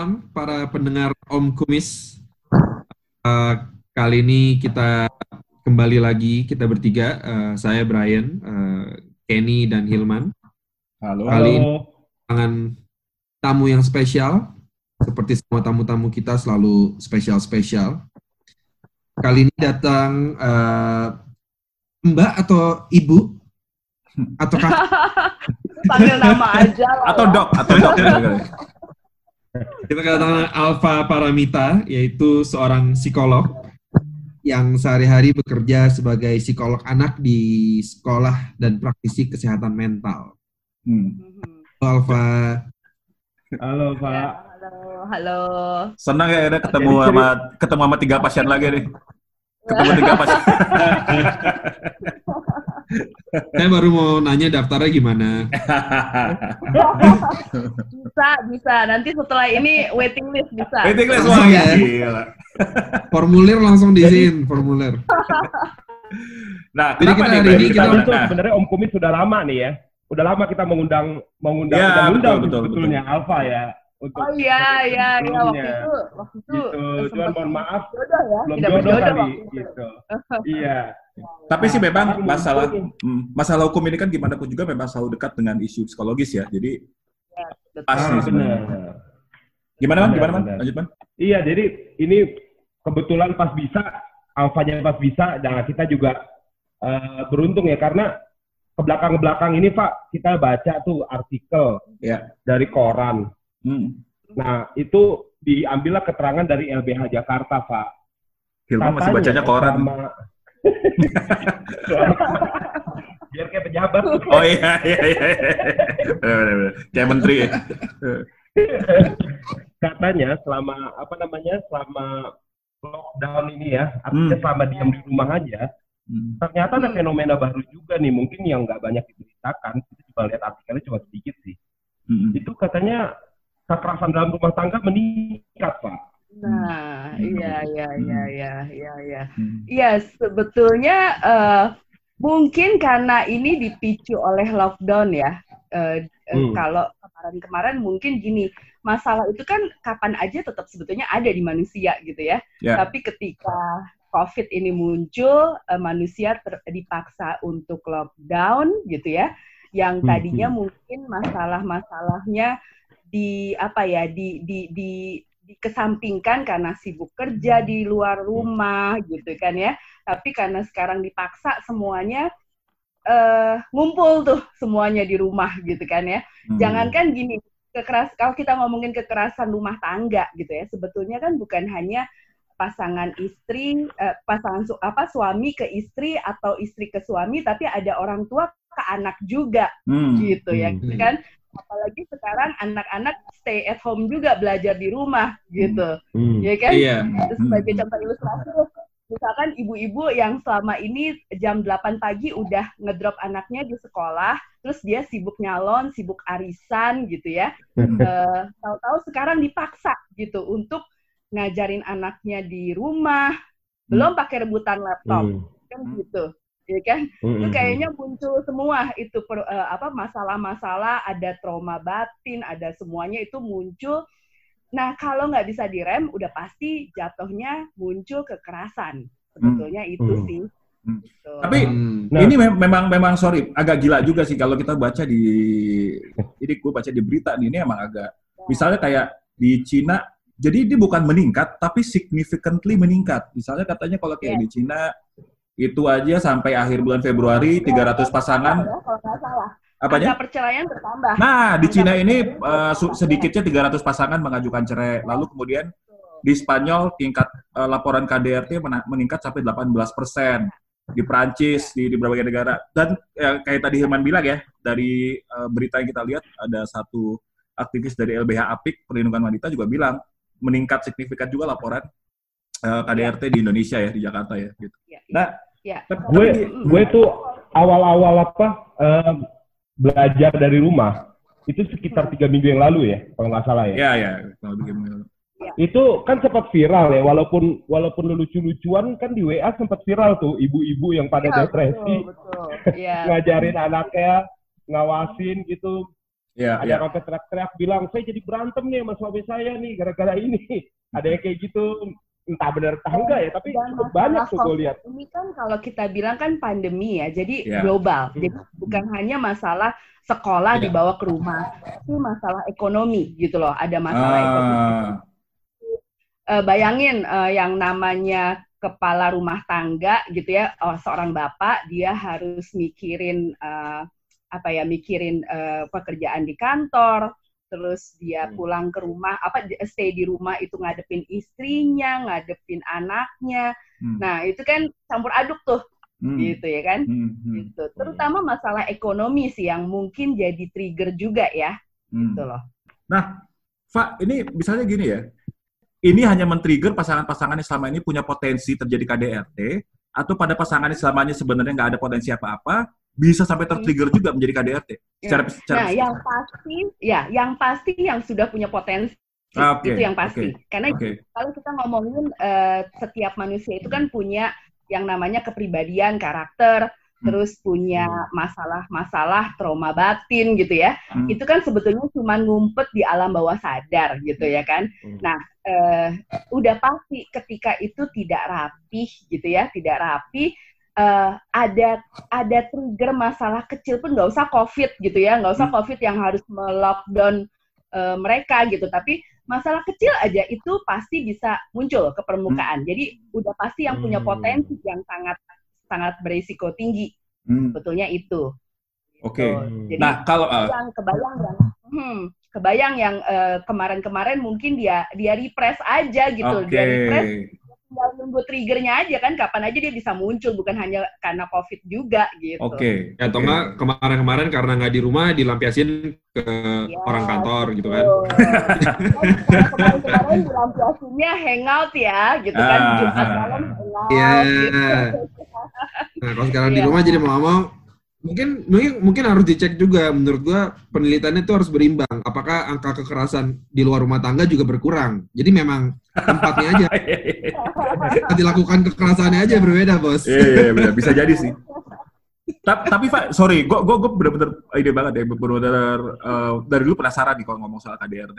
malam para pendengar Om Kumis. Uh, kali ini kita kembali lagi kita bertiga. Uh, saya Brian, uh, Kenny dan Hilman. Halo. Kali ini dengan tamu yang spesial. Seperti semua tamu-tamu kita selalu spesial-spesial. Kali ini datang uh, Mbak atau Ibu atau kakak? Panggil nama aja lah. Atau dok, atau dok. Kita kedatangan Alfa Paramita, yaitu seorang psikolog yang sehari-hari bekerja sebagai psikolog anak di sekolah dan praktisi kesehatan mental. Hmm. Halo, Alfa. Halo Pak. halo, halo. Senang ya udah ketemu Jadi sama ketemu sama tiga pasien lagi nih. Ketemu tiga pasien. Saya baru mau nanya daftarnya gimana. Bisa, bisa. Nanti setelah ini waiting list bisa. Waiting list Langsung wah, ya. gila. Formulir langsung diisiin, formulir. Nah, Jadi kenapa kita nih, hari ini kita itu nah, sebenarnya Om Kumis sudah lama nih ya. Udah lama kita mengundang mengundang Ya, undang undang betul, betul, sebetulnya Alfa ya. Untuk Oh iya, iya, iya. Waktu itu, waktu itu. Gitu. Cuman mohon maaf Jodoh ya, belum tidak jodoh waktu itu. gitu. iya. Tapi sih memang masalah hmm, masalah hukum ini kan gimana pun juga memang selalu dekat dengan isu psikologis ya. Jadi Betul. Pas nih Ah, sebenarnya. benar. gimana man? Gimana man? Lanjut man? Iya, jadi ini kebetulan pas bisa, alfanya pas bisa, dan kita juga eh, beruntung ya karena ke belakang-belakang ini Pak kita baca tuh artikel Ya. dari koran. Hmm. Nah itu diambillah keterangan dari LBH Jakarta Pak. Hilman masih bacanya koran. selama- Biar kayak pejabat. Oh iya iya iya. Benar, benar, benar. Kayak menteri ya. Katanya selama apa namanya selama lockdown ini ya, artinya Hmm. selama diam di rumah aja, Hmm. ternyata ada fenomena baru juga nih, mungkin yang nggak banyak diberitakan. Kita coba lihat artikelnya cuma sedikit sih. Hmm. Itu katanya kekerasan dalam rumah tangga meningkat, Pak. Nah, Hmm. iya, iya, Hmm. iya, iya, iya, iya. Hmm. Iya, sebetulnya eh, mungkin karena ini dipicu oleh lockdown ya. Eh, eh, Hmm. Kalau kemarin-kemarin mungkin gini, masalah itu kan kapan aja tetap sebetulnya ada di manusia gitu ya. Ya. Tapi ketika COVID ini muncul, manusia ter- dipaksa untuk lockdown gitu ya. Yang Hmm, tadinya hmm. mungkin masalah-masalahnya di apa ya di di di dikesampingkan karena sibuk kerja di luar rumah gitu kan ya tapi karena sekarang dipaksa semuanya eh ngumpul tuh semuanya di rumah gitu kan ya Hmm. jangankan gini kekeras kalau kita ngomongin kekerasan rumah tangga gitu ya sebetulnya kan bukan hanya pasangan istri eh, pasangan su- apa suami ke istri atau istri ke suami tapi ada orang tua ke anak juga Hmm. gitu ya Hmm. kan apalagi sekarang anak-anak stay at home juga belajar di rumah gitu. Hmm. ya kan? Iya. Terus sebagai contoh ilustrasi misalkan ibu-ibu yang selama ini jam 8 pagi udah ngedrop anaknya di sekolah terus dia sibuk nyalon sibuk arisan gitu ya. Eh, tahu-tahu sekarang dipaksa gitu untuk ngajarin anaknya di rumah. Belum pakai rebutan laptop Hmm. kan gitu ya kan Hmm. itu kayaknya muncul semua itu per- eh, apa masalah-masalah ada trauma batin ada semuanya itu muncul nah kalau nggak bisa direm udah pasti jatuhnya muncul kekerasan sebetulnya itu Hmm. sih Hmm. Gitu. Tapi Hmm. Nah. ini mem- memang memang sorry agak gila juga sih kalau kita baca di ini gue baca di berita nih ini emang agak misalnya kayak di Cina jadi ini bukan meningkat tapi significantly meningkat misalnya katanya kalau kayak Iya. di Cina itu aja sampai akhir bulan Februari 300 pasangan Ya, kalau nggak salah apanya angka perceraian bertambah Nah, di Angka Cina ini su- sedikitnya 300 pasangan mengajukan cerai. Lalu kemudian di Spanyol tingkat eh, laporan KDRT meningkat sampai 18 persen. Di Prancis, di, di berbagai negara. Dan eh, kayak tadi Hilman bilang ya, dari eh, berita yang kita lihat, ada satu aktivis dari LBH Apik, Perlindungan Wanita juga bilang, meningkat signifikan juga laporan eh, KDRT di Indonesia ya, di Jakarta ya. Gitu. Ya, ya. Nah, Ya. tapi- gue Mm. gue tuh awal-awal apa em, belajar dari rumah itu sekitar tiga minggu yang lalu ya kalau nggak salah ya. ya, ya. Kalau begini. Itu kan sempat viral ya walaupun walaupun lucu-lucuan kan di WA sempat viral tuh ibu-ibu yang pada Ya, depresi betul, betul. Iya. ngajarin anaknya ngawasin gitu Iya, Ada iya. yang sampai teriak-teriak bilang, saya jadi berantem nih sama suami saya nih gara-gara ini. Ada yang kayak gitu, entah benar entah enggak ya, tapi Dan cukup banyak tuh gue lihat. Ini kan kalau kita bilang kan pandemi ya, jadi Ya. global. Hmm. Jadi bukan hanya masalah sekolah Ya. dibawa ke rumah, tapi masalah ekonomi gitu loh. Ada masalah ekonomi. Ah, Eh, bayangin eh, yang namanya kepala rumah tangga gitu ya, oh, seorang bapak dia harus mikirin eh, apa ya, mikirin eh, pekerjaan di kantor, terus dia Hmm. pulang ke rumah, apa stay di rumah itu ngadepin istrinya, ngadepin anaknya. hmm, Nah, itu kan campur aduk tuh hmm, gitu ya kan. hmm, hmm, Gitu. Terutama masalah ekonomi sih yang mungkin jadi trigger juga ya, hmm. gitu loh. Pak, ini misalnya gini ya, ini hanya men-trigger pasangan-pasangan yang selama ini punya potensi terjadi KDRT, atau pada pasangan yang selamanya sebenarnya nggak ada potensi apa-apa, bisa sampai ter-trigger juga menjadi KDRT. Secara, secara Nah, yang pasti ya, yang pasti yang sudah punya potensi Ah, oke, itu yang pasti. Karena Oke, kalau kita ngomongin eh, setiap manusia itu kan punya yang namanya kepribadian, karakter, Hmm. terus punya masalah-masalah trauma batin gitu ya. Hmm. Itu kan sebetulnya cuma ngumpet di alam bawah sadar gitu ya kan. Hmm. Nah, eh, udah pasti ketika itu tidak rapih gitu ya, tidak rapi eh, ada ada trigger masalah kecil pun nggak usah covid gitu ya, nggak usah Hmm. covid yang harus melockdown eh, mereka gitu, tapi masalah kecil aja itu pasti bisa muncul ke permukaan. Jadi udah pasti yang punya Hmm. potensi yang sangat sangat berisiko tinggi, hmm, betulnya itu. oke. Gitu. Jadi Nah, kalau ah, yang kebayang yang hmm, kebayang yang eh, kemarin-kemarin mungkin dia dia repress aja gitu, oke, dia repress tinggal nunggu triggernya aja kan kapan aja dia bisa muncul bukan hanya karena covid juga gitu. oke, Ya, atau enggak kemarin-kemarin karena nggak di rumah dilampiasin ke Ya, orang kantor gitu kan. Kemarin-kemarin dilampiasinnya hangout ya, gitu kan Ah. Jumat malam hangout. Iya. gitu. Nah, kalau sekarang di Iya. rumah jadi mau nggak mau mungkin mungkin mungkin harus dicek juga menurut gua penelitiannya itu harus berimbang. Apakah angka kekerasan di luar rumah tangga juga berkurang? Jadi memang tempatnya aja tempat dilakukan kekerasannya aja berbeda, Bos. Iya, iya, iya, benar. bisa jadi sih. Ta- Tapi Pak, sorry, gue gue gue bener-bener ide banget ya, bener-bener eh, dari dulu penasaran nih kalau ngomong soal KDRT.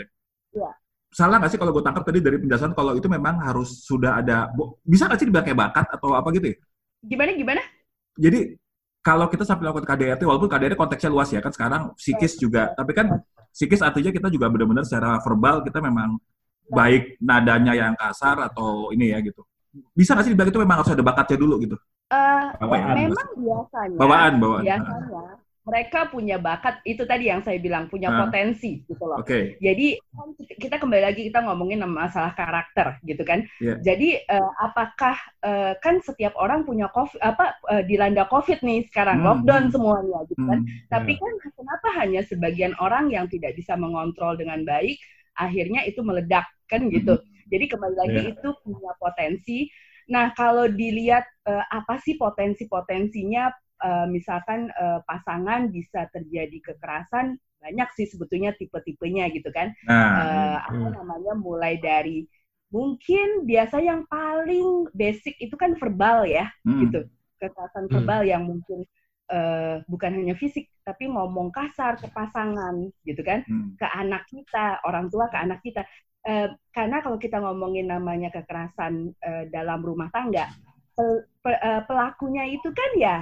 Iya. Salah nggak sih kalau gue tangkap tadi dari penjelasan kalau itu memang harus sudah ada, bisa nggak sih dibilang kayak bakat atau apa gitu ya? Gimana gimana? Jadi kalau kita sampai melakukan KDRT, walaupun KDRT konteksnya luas ya kan sekarang psikis juga, tapi kan psikis artinya kita juga benar-benar secara verbal kita memang baik nadanya yang kasar atau ini ya gitu. Bisa nggak sih dibilang itu memang harus ada bakatnya dulu gitu? Eh, Bawaan. memang biasanya Bawaan, bawaan. biasanya mereka punya bakat itu tadi yang saya bilang punya Ah. potensi gitu loh. Oke. Jadi kita kembali lagi kita ngomongin masalah karakter gitu kan. Iya. Jadi eh, apakah eh, kan setiap orang punya covid apa eh, dilanda covid nih sekarang Hmm, lockdown hmm. semuanya gitu kan. Hmm. Tapi kan kenapa hanya sebagian orang yang tidak bisa mengontrol dengan baik akhirnya itu meledak kan gitu. Jadi kembali lagi Iya. itu punya potensi. Nah kalau dilihat eh, apa sih potensi-potensinya eh, misalkan eh, pasangan bisa terjadi kekerasan banyak sih sebetulnya tipe-tipenya gitu kan Nah, eh, apa Hmm. namanya mulai dari mungkin biasa yang paling basic itu kan verbal ya hmm. gitu kekerasan verbal yang mungkin eh, bukan hanya fisik tapi ngomong kasar ke pasangan gitu kan Hmm. ke anak kita orang tua ke anak kita Eh, karena kalau kita ngomongin namanya kekerasan eh, dalam rumah tangga pel- pe- eh, pelakunya itu kan ya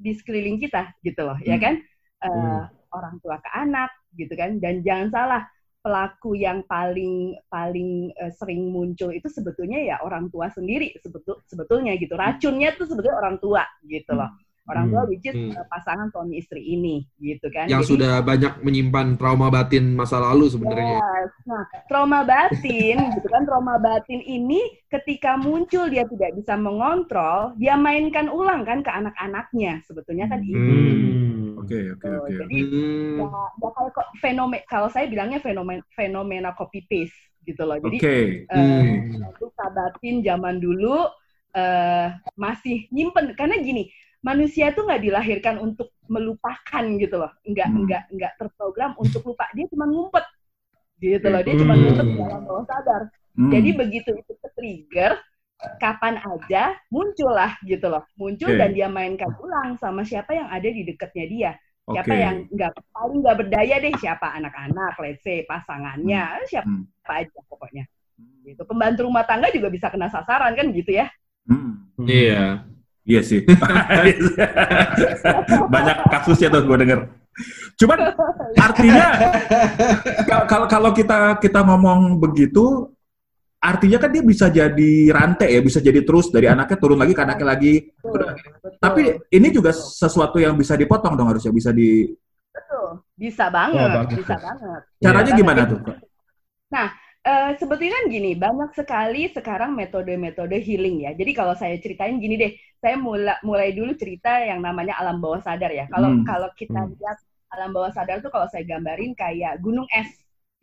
di sekeliling kita gitu loh ya Hmm. kan? Eh, Hmm. orang tua ke anak gitu kan? Dan jangan salah pelaku yang paling paling eh, sering muncul itu sebetulnya ya orang tua sendiri sebetul sebetulnya gitu. Racunnya tuh sebetulnya orang tua gitu loh orang tua which is Hmm. eh, pasangan suami istri ini gitu kan Yang Jadi- sudah banyak menyimpan trauma batin masa lalu sebenarnya. Yes. Nah, trauma batin, gitu kan, trauma batin ini ketika muncul dia tidak bisa mengontrol, dia mainkan ulang kan ke anak-anaknya. Sebetulnya kan itu. Hmm. Oke, oke, oke. Jadi Hmm. ya, ya kayak kok fenomen, kalau saya bilangnya fenomen, fenomena copy paste gitu loh. Jadi Oke. eh, Hmm. luka batin zaman dulu eh, masih nyimpen karena gini manusia tuh nggak dilahirkan untuk melupakan gitu loh nggak Hmm. nggak nggak terprogram untuk lupa dia cuma ngumpet gitu loh dia cuma Hmm. ngumpet di dalam bawah sadar Hmm. jadi begitu itu ke trigger kapan aja muncul lah gitu loh muncul Oke. dan dia mainkan ulang sama siapa yang ada di dekatnya dia Siapa Oke. yang nggak paling nggak berdaya deh siapa anak-anak, let's say pasangannya, siapa Hmm. aja pokoknya. Gitu. Pembantu rumah tangga juga bisa kena sasaran kan gitu ya. Hmm. Iya. Iya sih. Banyak kasusnya tuh gue denger. Cuman artinya kal- kalau kalau kita kita ngomong begitu artinya kan dia bisa jadi rantai ya, bisa jadi terus dari anaknya turun lagi ke anaknya lagi. Betul. betul, Tapi ini juga sesuatu yang bisa dipotong dong harusnya bisa di betul. bisa banget, Oh, bagus. bisa banget. caranya Iya. gimana tuh? Eh, sebetulnya kan gini, banyak sekali sekarang metode-metode healing ya. Jadi kalau saya ceritain gini deh, saya mulai mulai dulu cerita yang namanya alam bawah sadar ya. Kalau Hmm. kalau kita Hmm. lihat alam bawah sadar tuh kalau saya gambarin kayak gunung es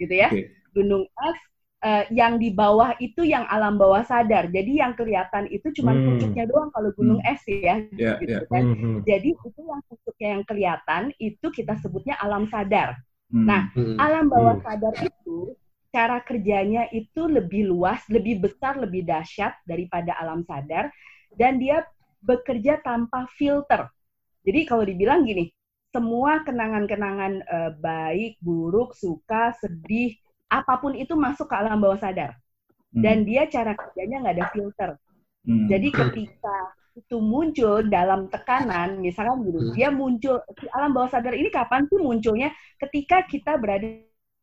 gitu ya. Oke. Gunung es eh, yang di bawah itu yang alam bawah sadar. Jadi yang kelihatan itu cuma Hmm. pucuknya doang kalau gunung es ya. Ya, gitu ya. kan. Mhm. Jadi itu yang pucuknya yang kelihatan itu kita sebutnya alam sadar. Hmm. Nah, Hmm. alam bawah Hmm. sadar itu cara kerjanya itu lebih luas, lebih besar, lebih dahsyat daripada alam sadar dan dia bekerja tanpa filter. Jadi kalau dibilang gini, semua kenangan-kenangan eh, baik, buruk, suka, sedih, apa pun itu masuk ke alam bawah sadar. Hmm. Dan dia cara kerjanya nggak ada filter. Hmm. Jadi ketika itu muncul dalam tekanan, misalkan gitu, Hmm. dia muncul alam bawah sadar ini kapan sih munculnya? Ketika kita berada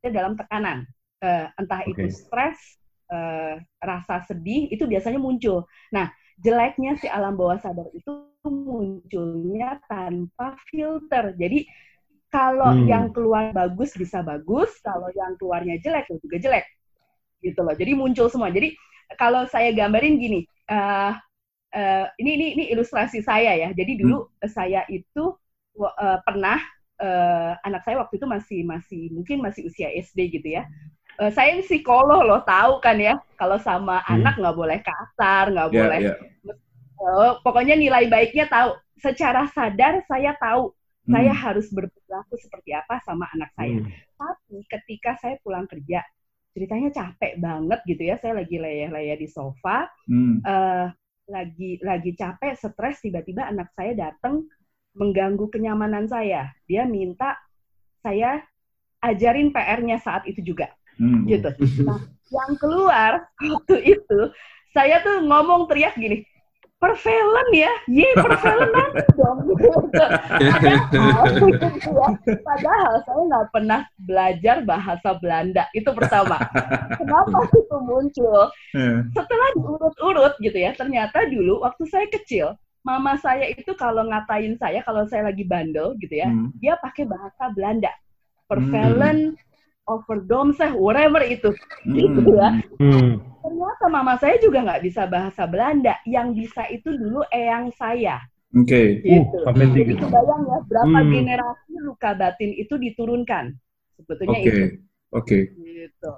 dalam tekanan, Eh, entah itu Oke. stres, eh, rasa sedih, itu biasanya muncul. Nah, jeleknya si alam bawah sadar itu munculnya tanpa filter. Jadi kalau Hmm. yang keluar bagus bisa bagus, kalau yang keluarnya jelek ya juga jelek, gitu loh. Jadi muncul semua. Jadi kalau saya gambarin gini, eh, eh, ini ini ini ilustrasi saya ya. Jadi dulu saya itu eh, pernah eh, anak saya waktu itu masih masih mungkin masih usia SD gitu ya. Eh, saya psikolog loh, tahu kan ya. Kalau sama Hmm. anak nggak boleh kasar, nggak Ya, boleh. ya. eh, pokoknya nilai baiknya tahu. Secara sadar saya tahu Hmm. saya harus berperilaku seperti apa sama anak saya. Hmm. Tapi ketika saya pulang kerja, ceritanya capek banget gitu ya. Saya lagi leyeh-leyeh di sofa, Hmm. eh, lagi lagi capek, stres, tiba-tiba anak saya datang mengganggu kenyamanan saya. Dia minta saya ajarin PR-nya saat itu juga, Hmm. gitu. Nah, yang keluar waktu itu, saya tuh ngomong teriak gini, perfelen ya, ye perfelen nanti dong. Padahal, gitu. Padahal saya nggak pernah belajar bahasa Belanda, itu pertama. Kenapa itu muncul? Eh. setelah diurut-urut gitu ya, ternyata dulu waktu saya kecil, mama saya itu kalau ngatain saya, kalau saya lagi bandel gitu ya, Hmm. dia pakai bahasa Belanda. Vervelen, overdomseh, whatever itu. Gitu ya. Hmm. Ternyata mama saya juga nggak bisa bahasa Belanda. Yang bisa itu dulu eyang saya. Oke. Uh, Gitu. sampai Jadi kebayang ya, berapa Hmm. generasi luka batin itu diturunkan. Sebetulnya Oke. itu. Oke. gitu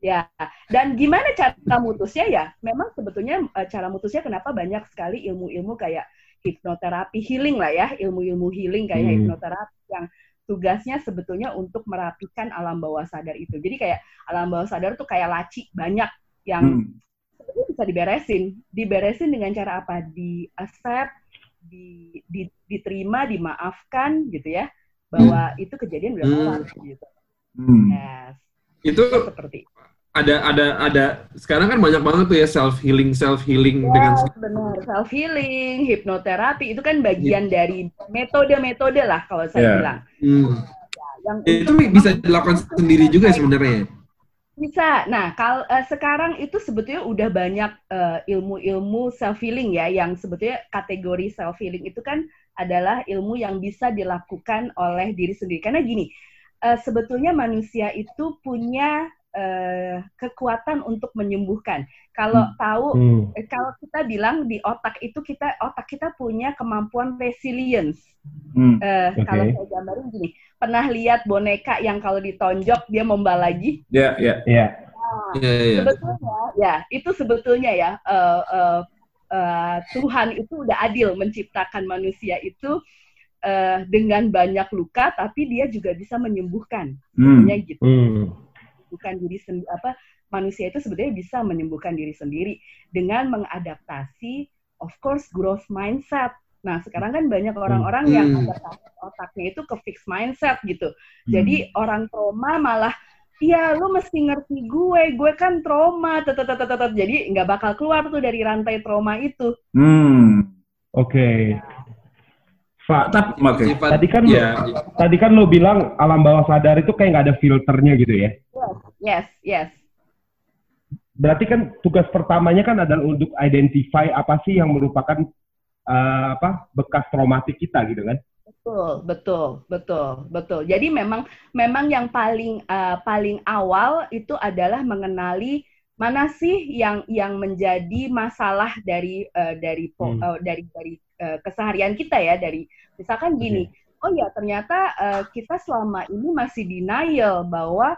ya dan gimana cara mutusnya ya memang sebetulnya eh, cara mutusnya kenapa banyak sekali ilmu-ilmu kayak hipnoterapi healing lah ya ilmu-ilmu healing kayak Hmm. hipnoterapi yang tugasnya sebetulnya untuk merapikan alam bawah sadar itu. Jadi kayak alam bawah sadar tuh kayak laci banyak yang Hmm. sebetulnya bisa diberesin. Diberesin dengan cara apa? Di accept di, di- diterima dimaafkan gitu ya. Bahwa itu kejadian udah Hmm. kelar gitu. Hmm. yes. Itu seperti ada ada ada sekarang kan banyak banget tuh ya self healing self healing dengan Yes, benar. Self healing, hipnoterapi itu kan bagian dari metode-metode lah kalau saya Yeah. bilang. Hmm. Yang itu untuk bisa dilakukan sendiri juga sebenarnya. bisa. Nah, kalau eh, sekarang itu sebetulnya udah banyak eh, ilmu-ilmu self healing ya, yang sebetulnya kategori self healing itu kan adalah ilmu yang bisa dilakukan oleh diri sendiri. Karena gini, eh, sebetulnya manusia itu punya eh, kekuatan untuk menyembuhkan. Kalau tahu Hmm. Eh, kalau kita bilang di otak itu kita otak kita punya kemampuan resilience. Hmm. Eh, Oke. Kalau saya gambarin gini, pernah lihat boneka yang kalau ditonjok dia membal lagi? Ya, ya. Iya. Nah, Iya iya. sebetulnya ya itu sebetulnya ya eh, eh, eh, Tuhan itu udah adil menciptakan manusia itu eh, dengan banyak luka, tapi dia juga bisa menyembuhkan. Hmm. Ya gitu. Hmm. Bukan diri sendiri apa manusia itu sebetulnya bisa menyembuhkan diri sendiri dengan mengadaptasi of course growth mindset Nah, sekarang kan banyak orang-orang yang Hmm. ada sakit otaknya itu ke fixed mindset gitu. Jadi orang trauma malah Iya, lu mesti ngerti gue, gue kan trauma, tetetetetet. Jadi nggak bakal keluar tuh dari rantai trauma itu. Hmm. Oke. Pak, Tapi. Sifat- tadi kan ya, tadi kan lo bilang alam bawah sadar itu kayak nggak ada filternya gitu ya. Yes, yes. Berarti kan tugas pertamanya kan adalah untuk identify apa sih yang merupakan eh, apa bekas traumatik kita gitu kan. Betul, betul, betul, betul. Jadi memang memang yang paling eh, paling awal itu adalah mengenali mana sih yang yang menjadi masalah dari eh, dari po- Hmm. eh, dari dari eh, keseharian kita ya dari misalkan gini. Oh ya, ternyata eh, kita selama ini masih denial bahwa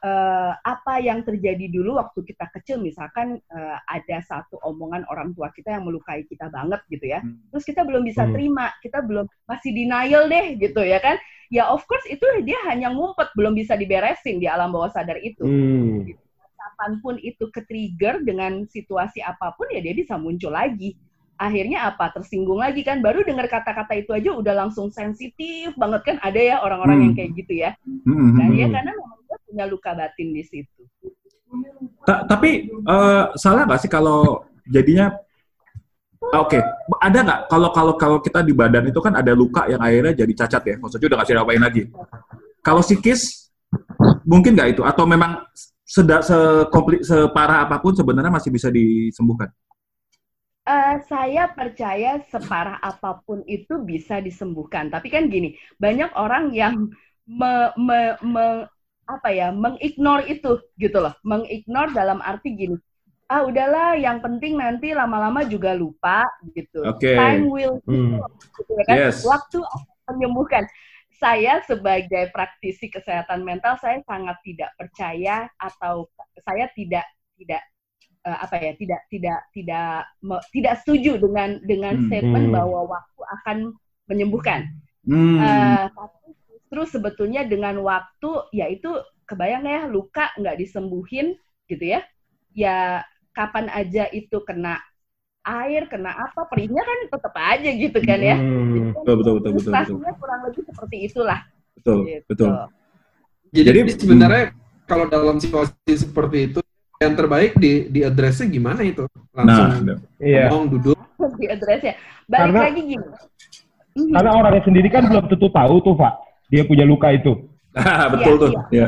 eh, apa yang terjadi dulu waktu kita kecil misalkan eh, ada satu omongan orang tua kita yang melukai kita banget gitu ya Hmm. terus kita belum bisa Hmm. terima, kita belum masih denial deh gitu ya kan. Ya of course itu dia hanya ngumpet, belum bisa diberesin di alam bawah sadar itu. Hmm. Kapan pun itu ke-trigger dengan situasi apa pun ya dia bisa muncul lagi. Akhirnya apa? Tersinggung lagi kan. Baru dengar kata-kata itu aja udah langsung sensitif banget kan. Ada ya orang-orang Hmm. yang kayak gitu ya. Hmm, Nah, ya hmm. karena memang dia punya luka batin di situ. Ta- tapi eh, salah nggak sih kalau jadinya Oke, ada nggak kalau kalau kalau kita di badan itu kan ada luka yang akhirnya jadi cacat ya, maksudnya udah nggak bisa lagi. Kalau psikis mungkin nggak itu atau memang seda sekomplit separah apa pun sebenarnya masih bisa disembuhkan. Eh, saya percaya separah apa pun itu bisa disembuhkan. Tapi kan gini, banyak orang yang me, me, me- apa ya, mengignore itu gitu loh. Mengignore dalam arti gini, ah udahlah, yang penting nanti lama-lama juga lupa gitu. Oke. Time will Hmm. heal, gitu ya kan? Yes. Waktu akan menyembuhkan. Saya sebagai praktisi kesehatan mental, saya sangat tidak percaya atau saya tidak tidak eh, apa ya tidak tidak tidak me- tidak setuju dengan dengan Hmm. statement Hmm. bahwa waktu akan menyembuhkan. Hmm. Eh, tapi justru sebetulnya dengan waktu yaitu kebayang ya luka nggak disembuhin gitu ya ya kapan aja itu kena air kena apa perihnya kan tetap aja gitu kan ya Hmm. Betul, betul, betul, betul, betul. Ilustrasinya kurang lebih seperti itulah betul, gitu. betul. Jadi, Jadi- sebenarnya kalau dalam situasi seperti itu yang terbaik di di addressnya gimana itu? Langsung Nah, Iya. ngomong duduk. di address ya balik Karena- lagi gini Mhm. Karena orangnya sendiri kan belum tentu tahu tuh, Pak. Dia punya luka itu. betul Iya, tuh. iya. Ya.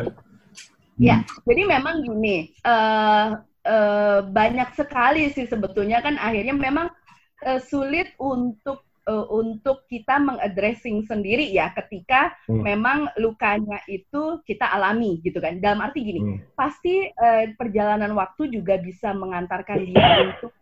Ya, jadi memang gini, eh eh, banyak sekali sih sebetulnya kan akhirnya memang eh, sulit untuk eh, untuk kita mengaddressing sendiri ya ketika Hmm. memang lukanya itu kita alami gitu kan. Dalam arti gini, Hmm. pasti eh, perjalanan waktu juga bisa mengantarkan dia untuk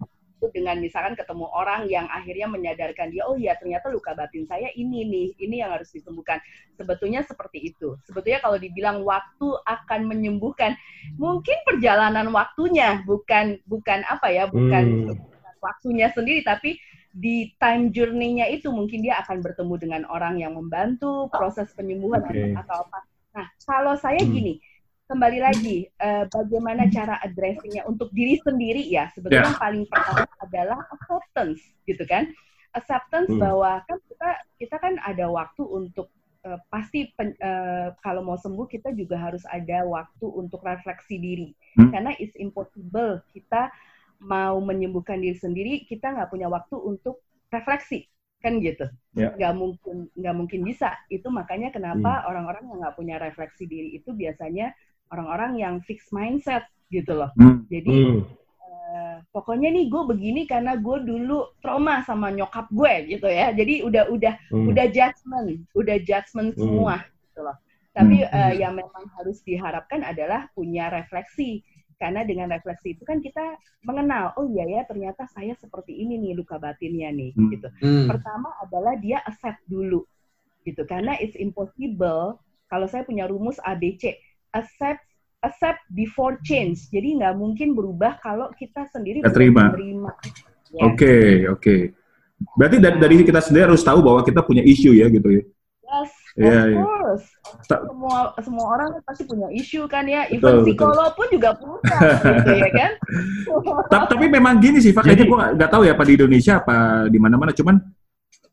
dengan misalkan ketemu orang yang akhirnya menyadarkan dia, oh ya ternyata luka batin saya ini nih, ini yang harus disembuhkan. Sebetulnya seperti itu. Sebetulnya kalau dibilang waktu akan menyembuhkan, mungkin perjalanan waktunya bukan bukan apa ya, bukan, Hmm. waktunya sendiri, tapi di time journey-nya itu mungkin dia akan bertemu dengan orang yang membantu proses penyembuhan Oke. atau apa. Nah, kalau saya Hmm. gini, kembali lagi eh, bagaimana cara addressing-nya untuk diri sendiri ya sebetulnya Ya. yang paling pertama adalah acceptance gitu kan acceptance Hmm. bahwa kan kita kita kan ada waktu untuk eh, pasti pen- eh, kalau mau sembuh kita juga harus ada waktu untuk refleksi diri Hmm. karena it's impossible kita mau menyembuhkan diri sendiri kita nggak punya waktu untuk refleksi kan gitu Ya. nggak mungkin nggak mungkin bisa itu makanya kenapa orang-orang yang nggak punya refleksi diri itu biasanya orang-orang yang fixed mindset gitu loh Hmm. jadi Hmm. eh, pokoknya nih gue begini karena gue dulu trauma sama nyokap gue gitu ya jadi udah udah Hmm. udah judgment udah judgment Hmm. semua gitu loh tapi Hmm. eh, yang memang harus diharapkan adalah punya refleksi karena dengan refleksi itu kan kita mengenal oh iya ya ternyata saya seperti ini nih luka batinnya nih Hmm. gitu Hmm. pertama adalah dia accept dulu gitu karena it's impossible kalau saya punya rumus ABC accept accept before change jadi nggak mungkin berubah kalau kita sendiri Nggak terima. menerima ya. Oke, oke. Berarti dari, dari kita sendiri harus tahu bahwa kita punya isu ya gitu ya. yes Iya, of iya. course Ta- semua semua orang pasti punya isu kan ya Betul, even betul. psikolog pun juga punya gitu ya kan Ta- Tapi memang gini sih, Pak, kayaknya gue nggak tahu ya apa di Indonesia apa di mana-mana. Cuman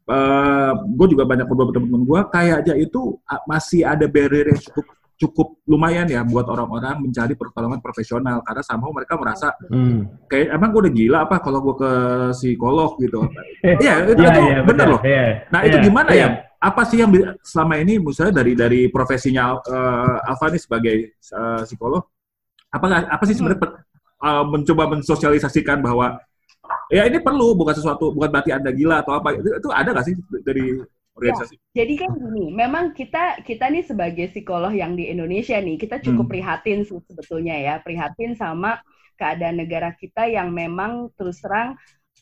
uh, gue juga banyak beberapa teman-teman gue kayaknya itu uh, masih ada barrier yang cukup cukup lumayan ya buat orang-orang mencari pertolongan profesional karena sama mereka merasa hmm. kayak emang gue udah gila apa kalau gue ke psikolog gitu. Iya, itu, yeah, itu yeah, bener loh. Yeah, nah, yeah, itu gimana yeah. ya? Apa sih yang selama ini misalnya dari dari profesinya uh, Alfa nih sebagai uh, psikolog apa apa sih sebenarnya hmm. uh, mencoba mensosialisasikan bahwa ya ini perlu bukan sesuatu bukan berarti anda gila atau apa itu, itu ada nggak sih dari organisasi? Ya, jadi kan gini, memang kita kita nih sebagai psikolog yang di Indonesia nih kita cukup hmm. prihatin sebetulnya ya prihatin sama keadaan negara kita yang memang terus terang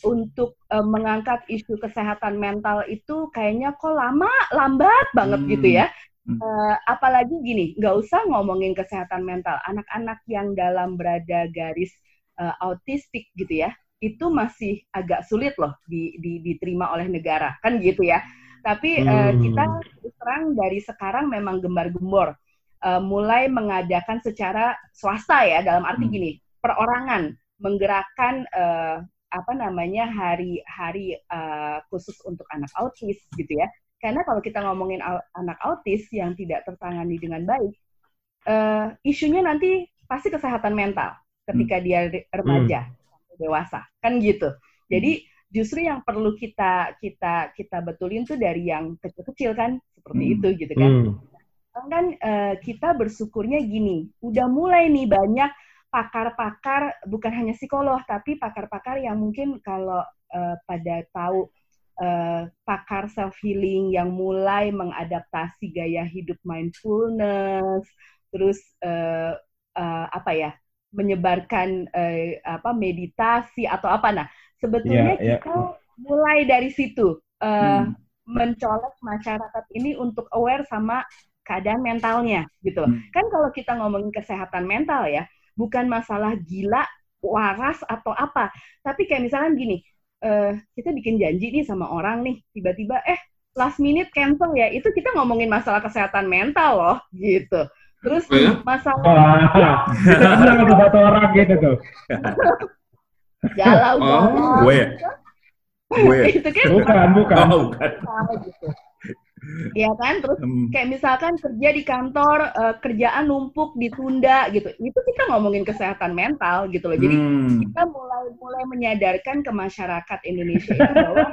untuk uh, mengangkat isu kesehatan mental itu kayaknya kok lama lambat banget hmm. gitu ya. Uh, apalagi gini, nggak usah ngomongin kesehatan mental anak-anak yang dalam berada garis uh, autistik gitu ya itu masih agak sulit loh di, di, diterima oleh negara kan gitu ya tapi hmm. uh, kita terang dari sekarang memang gembar-gembor uh, mulai mengadakan secara swasta ya dalam arti hmm. gini perorangan menggerakkan uh, apa namanya hari-hari uh, khusus untuk anak autis gitu ya karena kalau kita ngomongin anak autis yang tidak tertangani dengan baik uh, isunya nanti pasti kesehatan mental ketika hmm. dia remaja hmm dewasa kan gitu jadi hmm. Justru yang perlu kita kita kita betulin tuh dari yang kecil-kecil kan seperti hmm. itu gitu kan hmm. kan uh, kita bersyukurnya gini udah mulai nih banyak pakar-pakar bukan hanya psikolog tapi pakar-pakar yang mungkin kalau uh, pada tahu uh, pakar self healing yang mulai mengadaptasi gaya hidup mindfulness terus uh, uh, apa ya menyebarkan uh, apa meditasi atau apa nah sebetulnya yeah, yeah. kita mulai dari situ uh, hmm. mencolok masyarakat ini untuk aware sama keadaan mentalnya gitu Hmm. Kan kalau kita ngomongin kesehatan mental ya, bukan masalah gila, waras atau apa, tapi kayak misalkan gini, uh, kita bikin janji nih sama orang nih, tiba-tiba eh last minute cancel ya, itu kita ngomongin masalah kesehatan mental loh gitu. Terus oh, ya? masalah satu orang gitu tuh. Galau oh, gue. Gue. itu kan bukan, bukan. Oh, bukan. gitu. Ya kan, terus hmm. kayak misalkan kerja di kantor, uh, kerjaan numpuk, ditunda gitu. Itu kita ngomongin kesehatan mental gitu loh. Jadi hmm. kita mulai mulai menyadarkan ke masyarakat Indonesia itu bahwa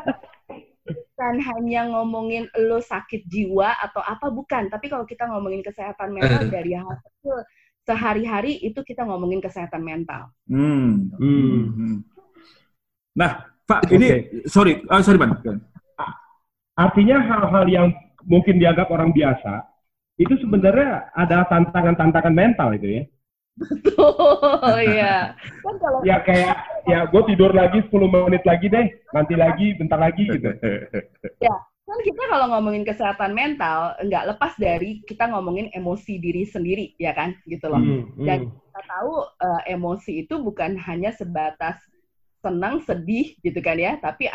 bukan hanya ngomongin lo sakit jiwa atau apa bukan, tapi kalau kita ngomongin kesehatan mental eh. dari hal kecil sehari-hari itu kita ngomongin kesehatan mental. Hmm. Hmm. Nah, Pak, ini okay. sorry, oh, sorry Ban. Artinya hal-hal yang mungkin dianggap orang biasa itu sebenarnya ada tantangan-tantangan mental itu ya. Betul, ya. Kan kalau ya kayak ya gue tidur lagi 10 menit lagi deh, nanti lagi, bentar lagi gitu. Ya, kan kita kalau ngomongin kesehatan mental nggak lepas dari kita ngomongin emosi diri sendiri, ya kan, gitu loh. Hmm, hmm. Dan kita tahu uh, emosi itu bukan hanya sebatas senang, sedih, gitu kan ya, tapi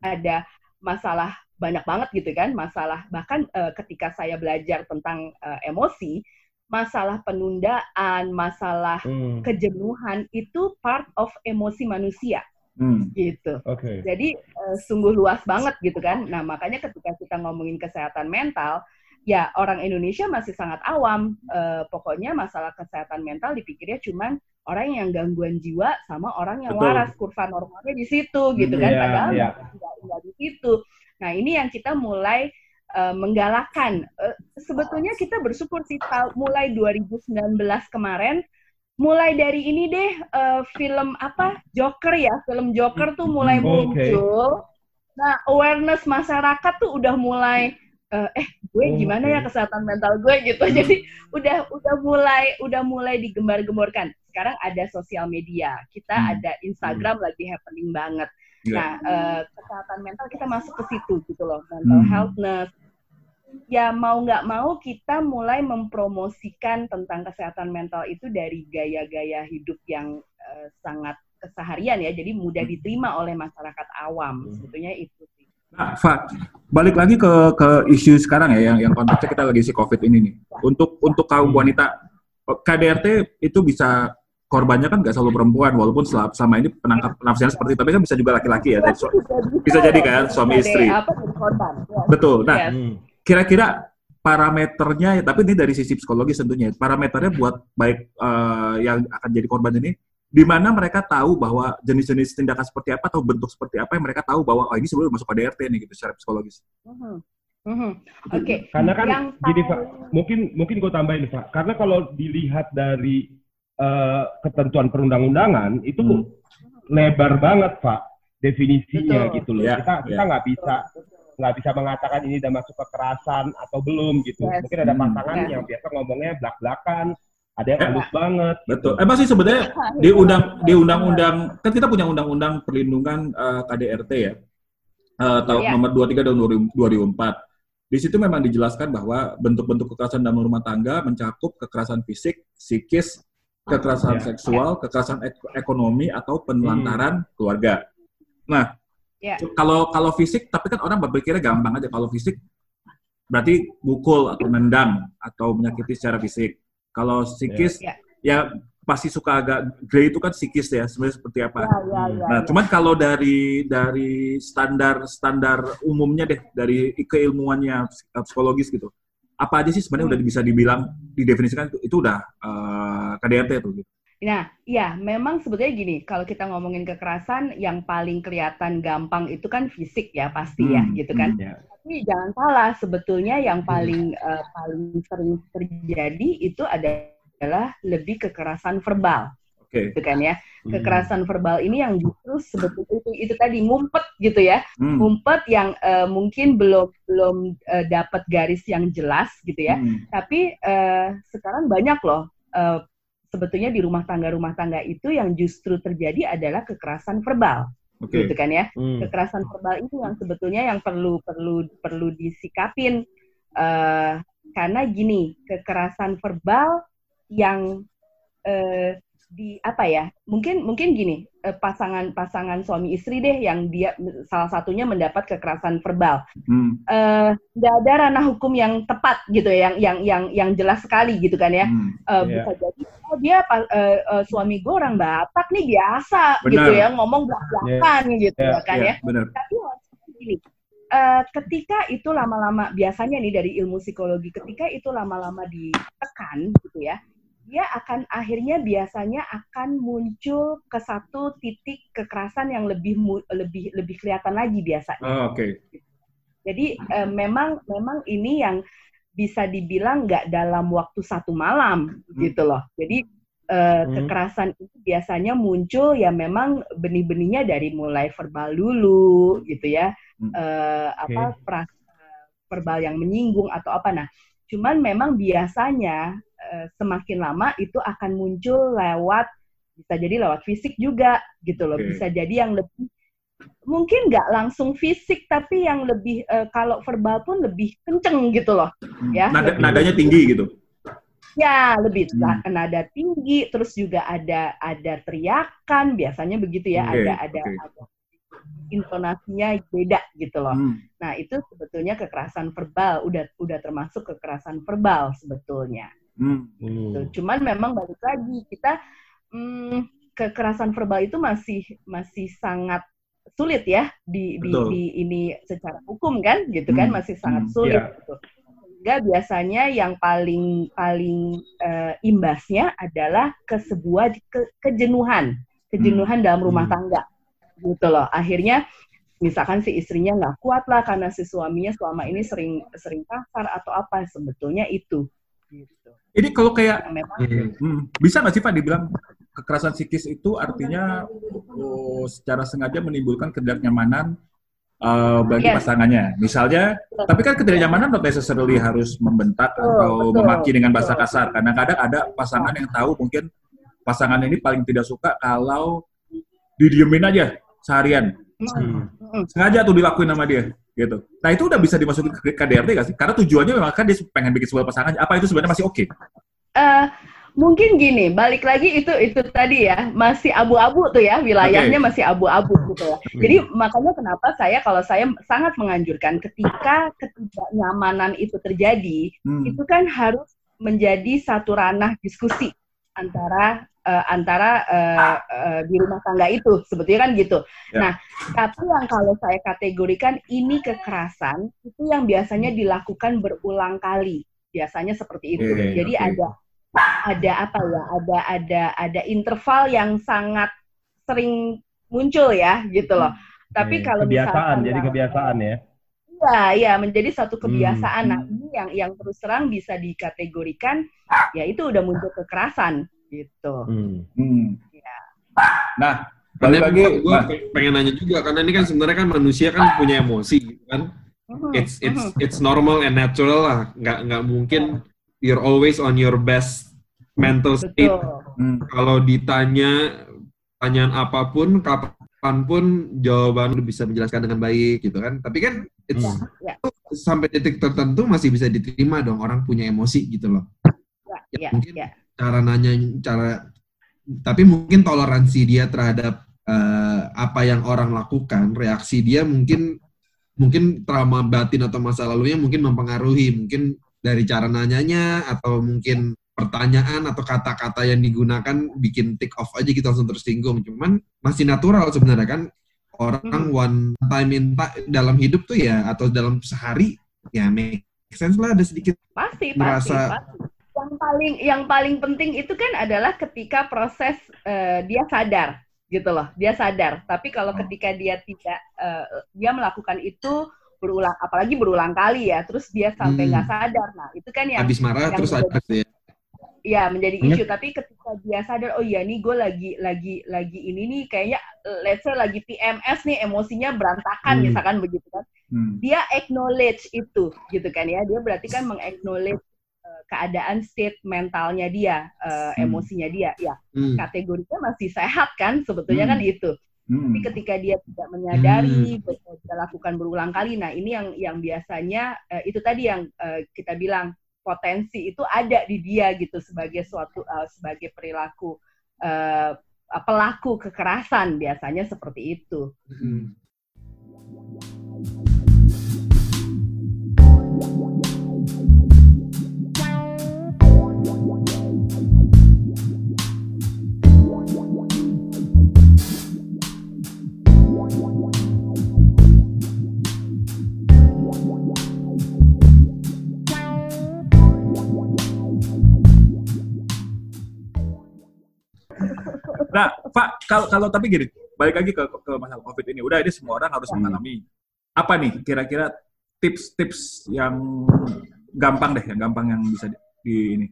ada masalah banyak banget gitu kan, masalah bahkan uh, ketika saya belajar tentang uh, emosi masalah penundaan, masalah hmm. kejenuhan itu part of emosi manusia. Hmm. gitu. Okay. Jadi uh, sungguh luas banget gitu kan. Nah makanya ketika kita ngomongin kesehatan mental, ya orang Indonesia masih sangat awam. Uh, pokoknya masalah kesehatan mental dipikirnya cuman orang yang gangguan jiwa sama orang yang Betul. waras kurva normalnya di situ gitu kan. Yeah, Padahal yeah. Tidak, di situ. Nah ini yang kita mulai uh, menggalakkan. Uh, sebetulnya kita bersyukur sih mulai 2019 kemarin mulai dari ini deh uh, film apa Joker ya film Joker tuh mulai okay. muncul nah awareness masyarakat tuh udah mulai uh, eh gue gimana ya kesehatan mental gue gitu jadi udah udah mulai udah mulai digembar-gemborkan sekarang ada sosial media kita hmm. ada Instagram hmm. lagi happening banget yeah. nah uh, kesehatan mental kita masuk ke situ gitu loh mental hmm. healthness ya mau nggak mau kita mulai mempromosikan tentang kesehatan mental itu dari gaya-gaya hidup yang uh, sangat keseharian ya, jadi mudah hmm. diterima oleh masyarakat awam. Hmm. Sebetulnya itu sih. Nah, Pak, balik lagi ke ke isu sekarang ya, yang yang konteksnya kita lagi si COVID ini nih. Untuk untuk kaum wanita, KDRT itu bisa korbannya kan nggak selalu perempuan, walaupun selama, selama ini penangkap nafsunya seperti itu, tapi kan bisa juga laki-laki ya. Bisa, bisa jadi kan, Bisa suami istri. Apa jadi korban? Ya. Betul. Nah, Yes. Kira-kira parameternya, tapi ini dari sisi psikologis tentunya, parameternya buat baik eh, yang akan jadi korban ini, di mana mereka tahu bahwa jenis-jenis tindakan seperti apa atau bentuk seperti apa yang mereka tahu bahwa oh ini sebelum masuk KDRT nih gitu secara psikologis. Mhm. Mhm. Oke. Karena kan Yang gini Pak, mungkin mungkin gue tambahin Pak, karena kalau dilihat dari eh, ketentuan perundang-undangan itu Hmm. lebar banget Pak definisinya Betul. gitu loh. Ya, kita kita ya. nggak bisa nggak bisa mengatakan ini udah masuk kekerasan atau belum gitu. Yes. Mungkin ada Hmm. pasangan Yes. yang biasa ngomongnya belak-belakan, ada yang Eh, halus banget. Betul. Emang sih sebenarnya di undang di undang-undang kan kita punya undang-undang perlindungan eh, KDRT ya Eh, tahun Iya. nomor 23 tahun 2000 2004. Di situ memang dijelaskan bahwa bentuk-bentuk kekerasan dalam rumah tangga mencakup kekerasan fisik, psikis, kekerasan Iya. seksual, kekerasan ek- ekonomi atau penelantaran keluarga. Nah, Iya. kalau kalau fisik tapi kan orang berpikirnya gampang aja kalau fisik berarti mukul atau nendang atau menyakiti secara fisik. Kalau psikis Iya. ya pasti suka agak grey itu kan psikis ya sebenarnya seperti apa. Ya, ya, ya, Nah, ya. cuman kalau dari dari standar standar umumnya deh dari keilmuannya ps- psikologis gitu, apa aja sih sebenarnya Hmm. udah bisa dibilang didefinisikan itu, itu udah eh, KDRT tuh gitu. Nah, ya memang sebetulnya gini, kalau kita ngomongin kekerasan, yang paling kelihatan gampang itu kan fisik ya pasti ya, Hmm, gitu kan. hmm. Ya. Tapi jangan salah, sebetulnya yang paling eh, paling sering terjadi itu adalah lebih kekerasan verbal, Oke. gitu kan ya. Hmm. Kekerasan verbal ini yang justru sebetulnya itu, itu tadi ngumpet gitu ya, Hmm. ngumpet yang eh, mungkin belum belum eh, dapat garis yang jelas gitu ya. Hmm. Tapi eh, sekarang banyak loh sebetulnya di rumah tangga rumah tangga itu yang justru terjadi adalah kekerasan verbal, Oke. gitu kan ya. Hmm. Kekerasan verbal itu yang sebetulnya yang perlu perlu perlu disikapin eh, karena gini kekerasan verbal yang eh, di apa ya mungkin mungkin gini eh, pasangan pasangan suami istri deh yang dia salah satunya mendapat kekerasan verbal Hmm. eh, nggak ada ranah hukum yang tepat gitu ya, yang yang yang yang jelas sekali gitu kan ya. Hmm. Eh, Iya. Bisa jadi oh dia eh, eh, suami gue orang Batak nih biasa Benar. gitu ya ngomong belak-belakan gitu Iya, ya kan Iya, ya. benar. Tapi maksudnya gini, eh, ketika itu lama-lama biasanya nih dari ilmu psikologi, ketika itu lama-lama ditekan gitu ya, dia akan akhirnya biasanya akan muncul ke satu titik kekerasan yang lebih lebih lebih kelihatan lagi biasanya. Oh, Oke. Jadi eh, memang memang ini yang bisa dibilang nggak dalam waktu satu malam Hmm. gitu loh. Jadi eh, Hmm. kekerasan itu biasanya muncul ya memang benih-benihnya dari mulai verbal dulu gitu ya, Hmm. Eh, apa peras- verbal yang menyinggung atau apa. Nah, cuman memang biasanya semakin lama itu akan muncul lewat bisa jadi lewat fisik juga gitu loh. Oke. Bisa jadi yang lebih mungkin nggak langsung fisik tapi yang lebih eh, kalau verbal pun lebih kenceng gitu loh Hmm. Ya, Nada- lebih- nadanya tinggi gitu. ya lebih Hmm. na- nada tinggi terus juga ada ada teriakan biasanya begitu ya Oke, ada ada oke. ada intonasinya beda gitu loh Hmm. nah itu sebetulnya kekerasan verbal udah udah termasuk kekerasan verbal sebetulnya Hmm. Hmm. Gitu. cuman memang balik lagi kita hmm, kekerasan verbal itu masih masih sangat sulit ya di di, Betul. di ini secara hukum kan gitu kan Hmm, masih sangat hmm, sulit iya. gitu. Sehingga biasanya yang paling paling eh, imbasnya adalah ke sebuah ke- kejenuhan, kejenuhan dalam rumah Hmm. tangga gitu loh. Akhirnya misalkan si istrinya nggak kuat lah karena si suaminya selama ini sering sering kasar atau apa sebetulnya itu gitu. Ini kalau kayak memang Hmm, bisa nggak sih Pak dibilang kekerasan psikis itu artinya oh, secara sengaja menimbulkan ketidaknyamanan uh, bagi Yes. pasangannya. Misalnya, tapi kan ketidaknyamanan not necessarily harus membentak Betul, atau betul, memaki dengan bahasa betul. kasar. Kadang-kadang ada pasangan yang tahu mungkin pasangan ini paling tidak suka kalau didiemin aja seharian. Hmm. Hmm. Sengaja tuh dilakuin sama dia gitu. Nah itu udah bisa dimasukin ke KDRT gak sih? Karena tujuannya memang kan dia pengen bikin sebuah pasangan. Apa itu sebenarnya masih oke? Eh, mungkin gini, balik lagi itu itu tadi ya masih abu-abu tuh ya wilayahnya Oke. masih abu-abu gitu ya. Jadi makanya kenapa saya kalau saya sangat menganjurkan ketika ketidaknyamanan itu terjadi, Hmm. itu kan harus menjadi satu ranah diskusi antara uh, antara uh, uh, di rumah tangga itu sebetulnya kan gitu. Ya. Nah, tapi yang kalau saya kategorikan ini kekerasan itu yang biasanya dilakukan berulang kali, biasanya seperti itu. Yeah, Jadi okay. ada ada apa ya? Ada ada ada interval yang sangat sering muncul ya, gitu loh. Tapi yeah, kalau kebiasaan, jadi kebiasaan ya. Iya, iya menjadi satu kebiasaan. Hmm. Nah, ini yang yang terus terang bisa dikategorikan ya itu udah muncul kekerasan gitu. Hmm. Hmm. Ya. Nah, balik lagi gue nah. pengen nanya juga karena ini kan sebenarnya kan manusia kan punya emosi gitu kan. Uh-huh. It's it's uh-huh. it's normal and natural lah. Nggak nggak mungkin you're always on your best mental state. Hmm. Kalau ditanya pertanyaan apa pun kapan pun jawaban lu bisa menjelaskan dengan baik gitu kan. Tapi kan it's, ya, ya. sampai titik tertentu masih bisa diterima dong orang punya emosi gitu loh. Ya, ya, ya mungkin ya cara nanya cara tapi mungkin toleransi dia terhadap uh, apa yang orang lakukan reaksi dia mungkin mungkin trauma batin atau masa lalunya mungkin mempengaruhi mungkin dari cara nanyanya atau mungkin pertanyaan atau kata-kata yang digunakan bikin take off aja kita langsung tersinggung cuman masih natural sebenarnya kan orang hmm. one time in dalam hidup tuh ya atau dalam sehari ya make sense lah ada sedikit pasti merasa pasti, paling yang paling penting itu kan adalah ketika proses uh, dia sadar gitu loh dia sadar tapi kalau hmm. ketika dia tidak uh, dia melakukan itu berulang apalagi berulang kali ya terus dia sampai nggak hmm. sadar nah itu kan yang habis marah yang terus sadar ya ya menjadi hmm. isu tapi ketika dia sadar oh iya nih gue lagi lagi lagi ini nih kayaknya let's say lagi PMS nih emosinya berantakan hmm. misalkan begitu kan hmm. dia acknowledge itu gitu kan ya dia berarti kan mengaknowledge keadaan state mentalnya dia, uh, hmm. emosinya dia, ya hmm. kategorinya masih sehat kan sebetulnya kan hmm. kan itu. Hmm. Tapi ketika dia tidak menyadari, hmm. dia lakukan berulang kali, nah ini yang yang biasanya uh, itu tadi yang uh, kita bilang potensi itu ada di dia gitu sebagai suatu uh, sebagai perilaku uh, pelaku kekerasan biasanya seperti itu. Hmm. Nah, Pak, kalau kalau tapi gini, balik lagi ke, ke masalah COVID ini. Udah ini semua orang harus hmm. mengalami. Apa nih kira-kira tips-tips yang gampang deh, yang gampang yang bisa di, di ini?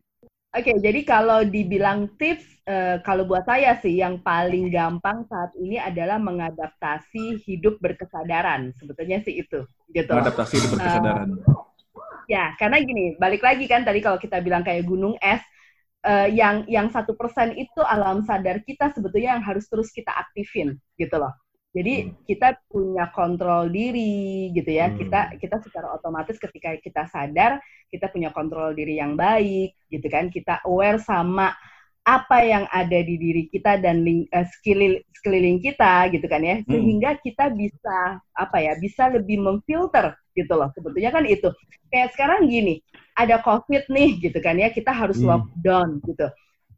Oke, okay, jadi kalau dibilang tips, uh, kalau buat saya sih yang paling gampang saat ini adalah mengadaptasi hidup berkesadaran. Sebetulnya sih itu, gitu. Mengadaptasi hidup berkesadaran. Uh, ya, karena gini, balik lagi kan tadi kalau kita bilang kayak gunung es, uh, yang yang satu persen itu alam sadar kita sebetulnya yang harus terus kita aktifin gitu loh. Jadi hmm. kita punya kontrol diri gitu ya. Hmm. Kita kita secara otomatis ketika kita sadar kita punya kontrol diri yang baik gitu kan. Kita aware sama apa yang ada di diri kita dan ling, uh, sekeliling, sekeliling kita gitu kan ya. Hmm. sehingga kita bisa apa ya bisa lebih memfilter gitu loh. Sebetulnya kan itu. Kayak sekarang gini ada covid nih gitu kan ya. Kita harus hmm. lockdown gitu.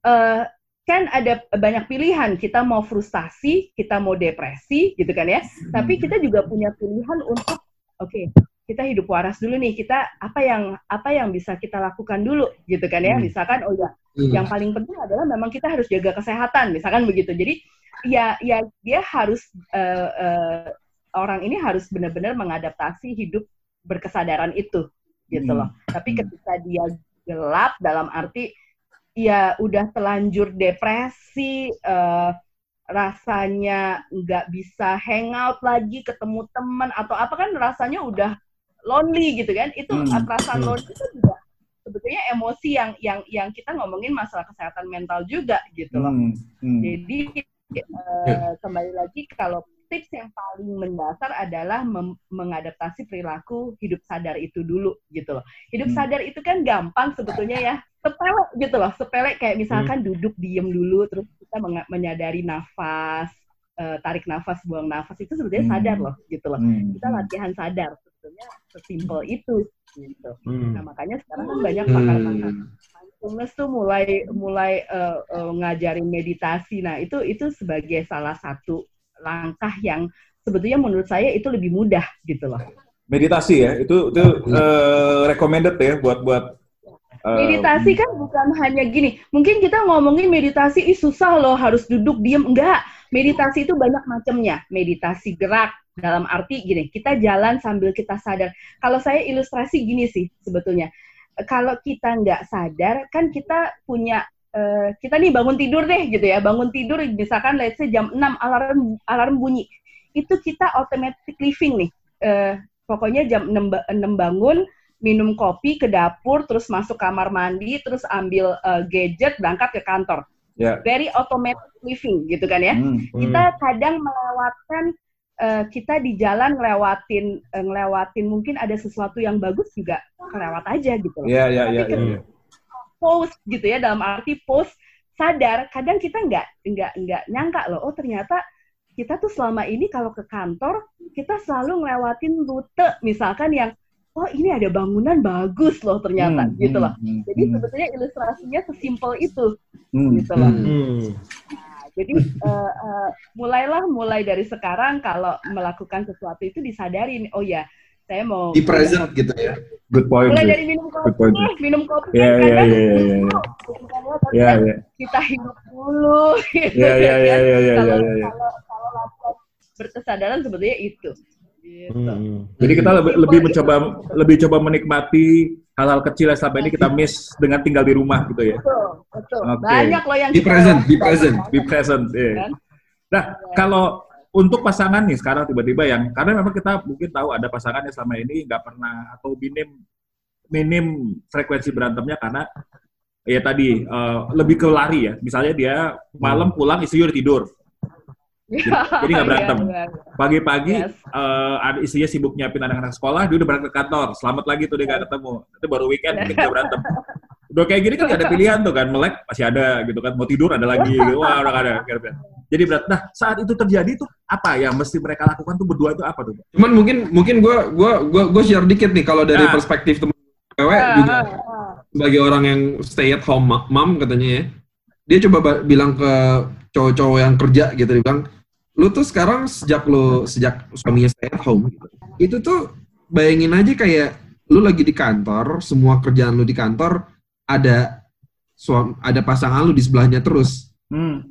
Uh, kan ada banyak pilihan. Kita mau frustasi kita mau depresi gitu kan ya. Hmm. tapi kita juga punya pilihan untuk oke okay, kita hidup waras dulu nih kita apa yang apa yang bisa kita lakukan dulu gitu kan ya hmm. misalkan oh ya hmm. yang paling penting adalah memang kita harus jaga kesehatan misalkan begitu jadi ya ya dia harus uh, uh, orang ini harus benar-benar mengadaptasi hidup berkesadaran itu gitu loh hmm. tapi ketika dia gelap dalam arti ya udah telanjur depresi uh, rasanya nggak bisa hangout lagi ketemu teman atau apa kan rasanya udah lonely gitu kan itu hmm. perasaan hmm. lonely itu juga sebetulnya emosi yang yang yang kita ngomongin masalah kesehatan mental juga gitu loh hmm. Hmm. jadi uh, kembali lagi kalau tips yang paling mendasar adalah mengadaptasi perilaku hidup sadar itu dulu gitu loh hidup hmm. sadar itu kan gampang sebetulnya ya sepele gitu loh sepele kayak misalkan hmm. duduk diem dulu terus kita menyadari nafas uh, tarik nafas buang nafas itu sebetulnya hmm. sadar loh gitu loh hmm. kita latihan sadar sebetulnya sesimpel itu gitu. Hmm. Nah makanya sekarang kan banyak pakar-pakar mindfulness tuh mulai mulai uh, uh, ngajarin meditasi. Nah, itu itu sebagai salah satu langkah yang sebetulnya menurut saya itu lebih mudah gitu loh. Meditasi ya, itu itu uh, recommended ya buat buat Meditasi kan bukan hanya gini. Mungkin kita ngomongin meditasi, ih susah loh harus duduk diem. Enggak, meditasi itu banyak macamnya. Meditasi gerak, dalam arti gini, kita jalan sambil kita sadar. Kalau saya ilustrasi gini sih sebetulnya. Kalau kita nggak sadar, kan kita punya Uh, kita nih bangun tidur deh gitu ya bangun tidur misalkan let's say jam 6 alarm alarm bunyi itu kita automatic living nih uh, pokoknya jam 6, 6 bangun minum kopi ke dapur, terus masuk kamar mandi, terus ambil uh, gadget, berangkat ke kantor. Yeah. Very automatic living gitu kan ya. Mm, mm. Kita kadang melewatkan uh, kita di jalan ngelewatin uh, ngelewatin mungkin ada sesuatu yang bagus juga kelewat aja gitu Iya iya iya. iya, iya. Post gitu ya dalam arti post sadar kadang kita nggak nggak nggak nyangka loh oh ternyata kita tuh selama ini kalau ke kantor kita selalu ngelewatin rute misalkan yang oh ini ada bangunan bagus loh ternyata hmm, gitu loh. Hmm, jadi hmm. sebetulnya ilustrasinya sesimpel itu hmm, gitu loh. Hmm. Nah, jadi uh, uh, mulailah mulai dari sekarang kalau melakukan sesuatu itu disadarin oh ya saya mau di present gitu ya. Good point. Mulai dari minum kopi, nih, minum kopi yeah, kan yeah, yeah, yeah, yeah. yeah, yeah. kita hidup dulu gitu yeah, yeah, yeah, yeah, yeah, kalau yeah, yeah. kalau kalau berkesadaran sebetulnya itu. Gitu. Hmm. Jadi kita lebih lebih mencoba lebih coba menikmati hal-hal kecil yang selama ini kita miss dengan tinggal di rumah gitu ya. Betul, betul. Okay. Banyak loh yang di present, di present, di present. Yeah. Nah, yeah. kalau untuk pasangan nih sekarang tiba-tiba yang karena memang kita mungkin tahu ada pasangan yang selama ini nggak pernah atau minim minim frekuensi berantemnya karena ya tadi uh, lebih ke lari ya. Misalnya dia malam pulang istri udah tidur jadi nggak berantem. Iya, Pagi-pagi yes. uh, ada istrinya sibuk nyiapin anak-anak sekolah, dia udah berangkat ke kantor. Selamat lagi tuh dia nggak ketemu. Nanti baru weekend mungkin dia berantem. Udah kayak gini kan gak ada pilihan tuh kan, melek masih ada gitu kan, mau tidur ada lagi, gitu. wah udah gak ada. Jadi berat. Nah saat itu terjadi tuh apa yang mesti mereka lakukan tuh berdua itu apa tuh? Cuman mungkin mungkin gue gua gua gua share dikit nih kalau dari nah. perspektif temen cewek uh, juga uh, uh. sebagai orang yang stay at home mom katanya ya, dia coba bilang ke cowok-cowok yang kerja gitu, dia bilang lu tuh sekarang sejak lu sejak suaminya stay at home gitu, itu tuh bayangin aja kayak lu lagi di kantor, semua kerjaan lu di kantor ada suam, ada pasangan lu di sebelahnya terus. Hmm.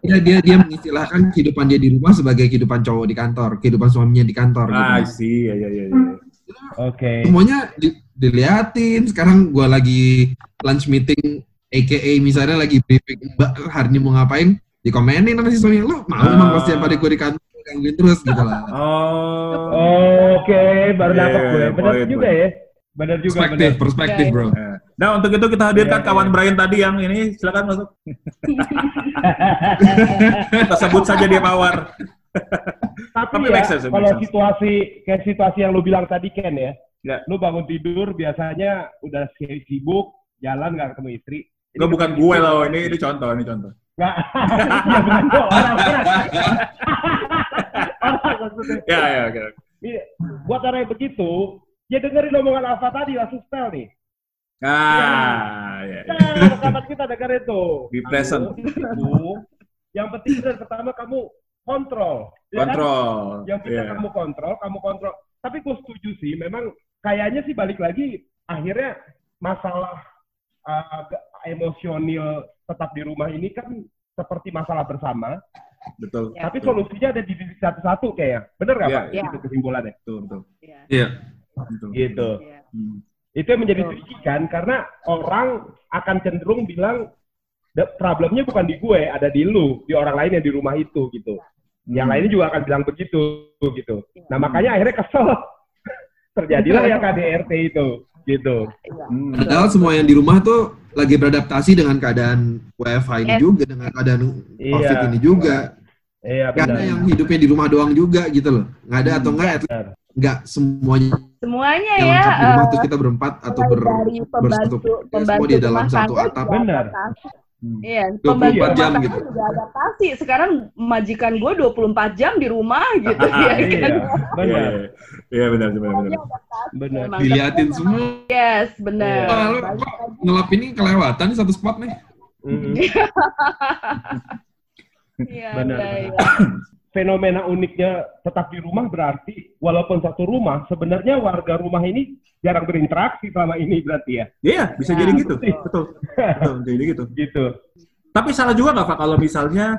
Ya, dia dia mengistilahkan kehidupan dia di rumah sebagai kehidupan cowok di kantor, kehidupan suaminya di kantor. Ah, gitu. sih, ya ya ya. ya. Oke. Okay. Semuanya di, diliatin. Sekarang gua lagi lunch meeting, AKA misalnya lagi briefing Mbak hari ini mau ngapain? Dikomenin sama si suami lu mau oh. emang pasti apa gue di kantor gangguin terus gitu lah oh oke okay. baru yeah, dapat gue benar point, juga point. ya benar juga perspektif benar. perspektif bro yeah. nah untuk itu kita hadirkan yeah, kawan yeah. Brian tadi yang ini silakan masuk kita sebut saja dia mawar tapi, tapi ya, sense, kalau situasi kayak situasi yang lu bilang tadi Ken ya, ya. lu bangun tidur biasanya udah sibuk jalan nggak ketemu istri Gue bukan gue loh, ini ini contoh, ini contoh. Nggak, ya bukan orang orang Ya, ya, oke. Buat orang yang begitu, ya dengerin omongan Alfa tadi langsung spell nih. Ah, ya. ya. Nah, sahabat kita dengerin tuh. Di present. Itu, yang penting dan pertama kamu kontrol. Ya kan? kontrol. Kan? Yang kita yeah. kamu kontrol, kamu kontrol. Tapi gue setuju sih, memang kayaknya sih balik lagi akhirnya masalah uh, emosional tetap di rumah ini kan seperti masalah bersama. Betul. Ya. Tapi solusinya ada di diri satu-satu kayak. Bener nggak ya. Pak? Ya. Itu kesimpulannya. Betul, betul. Iya. Yeah. Gitu. Ya. Hmm. Itu yang menjadi tricky kan, karena orang akan cenderung bilang, problemnya bukan di gue, ada di lu, di orang lain yang di rumah itu gitu. Yang hmm. lainnya juga akan bilang begitu gitu. Ya. Nah makanya akhirnya kesel. Terjadilah yang KDRT itu gitu. Hmm. Padahal semua yang di rumah tuh lagi beradaptasi dengan keadaan WFH ini yes. juga, dengan keadaan iya. COVID ini juga. Iya, benar. Yang hidupnya di rumah doang juga gitu loh. Nggak ada atau enggak, hmm, nggak semuanya. Semuanya yang ya. Di rumah uh, terus kita berempat atau ber, bersatu semua di dalam satu atap. Benar. Hmm. Iya, 24 jam gitu. juga adaptasi. Sekarang majikan gue 24 jam di rumah gitu ya iya, kan. Benar. Iya, benar, benar, benar. Benar. Diliatin semua. Yes, benar. Kok ngelap ini kelewatan nih satu spot nih. Mm. Iya, Benar. Fenomena uniknya tetap di rumah berarti walaupun satu rumah sebenarnya warga rumah ini jarang berinteraksi selama ini berarti ya. Iya, bisa Ya, jadi gitu. betul. Betul. Jadi gitu. Gitu. Tapi salah juga nggak Pak kalau misalnya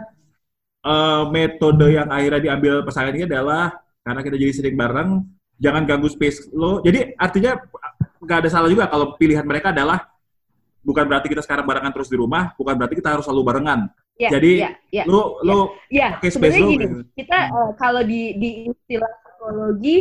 eh, metode yang akhirnya diambil pasangan ini adalah karena kita jadi sering bareng, jangan ganggu space lo. Jadi artinya nggak ada salah juga kalau pilihan mereka adalah bukan berarti kita sekarang barengan terus di rumah, bukan berarti kita harus selalu barengan. Iya, Jadi, iya, iya. Lo lo Ya, pakai space gini, kita eh, kalau di di istilah psikologi,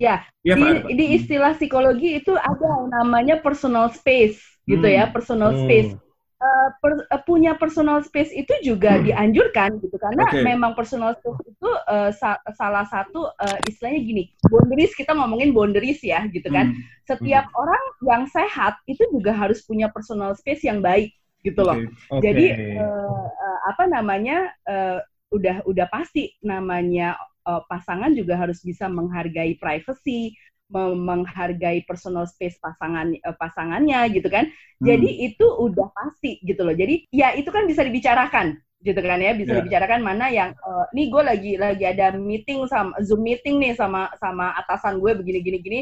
ya Iya, di, Pak. di istilah psikologi itu ada namanya personal space, gitu Hmm. ya, personal Hmm. space. Eh, per- eh, punya personal space itu juga Hmm. dianjurkan gitu karena Oke. memang personal space itu eh, sa- salah satu eh, istilahnya gini boundaries kita ngomongin boundaries ya gitu kan Hmm, setiap orang yang sehat itu juga harus punya personal space yang baik gitu loh oke. Oke. jadi eh, eh, apa namanya eh, udah udah pasti namanya eh, pasangan juga harus bisa menghargai privacy, menghargai personal space pasangan eh, pasangannya gitu kan. Hmm. Jadi itu udah pasti gitu loh. Jadi ya itu kan bisa dibicarakan gitu kan ya bisa Ya. dibicarakan mana yang eh, nih gue lagi lagi ada meeting sama zoom meeting nih sama sama atasan gue begini gini gini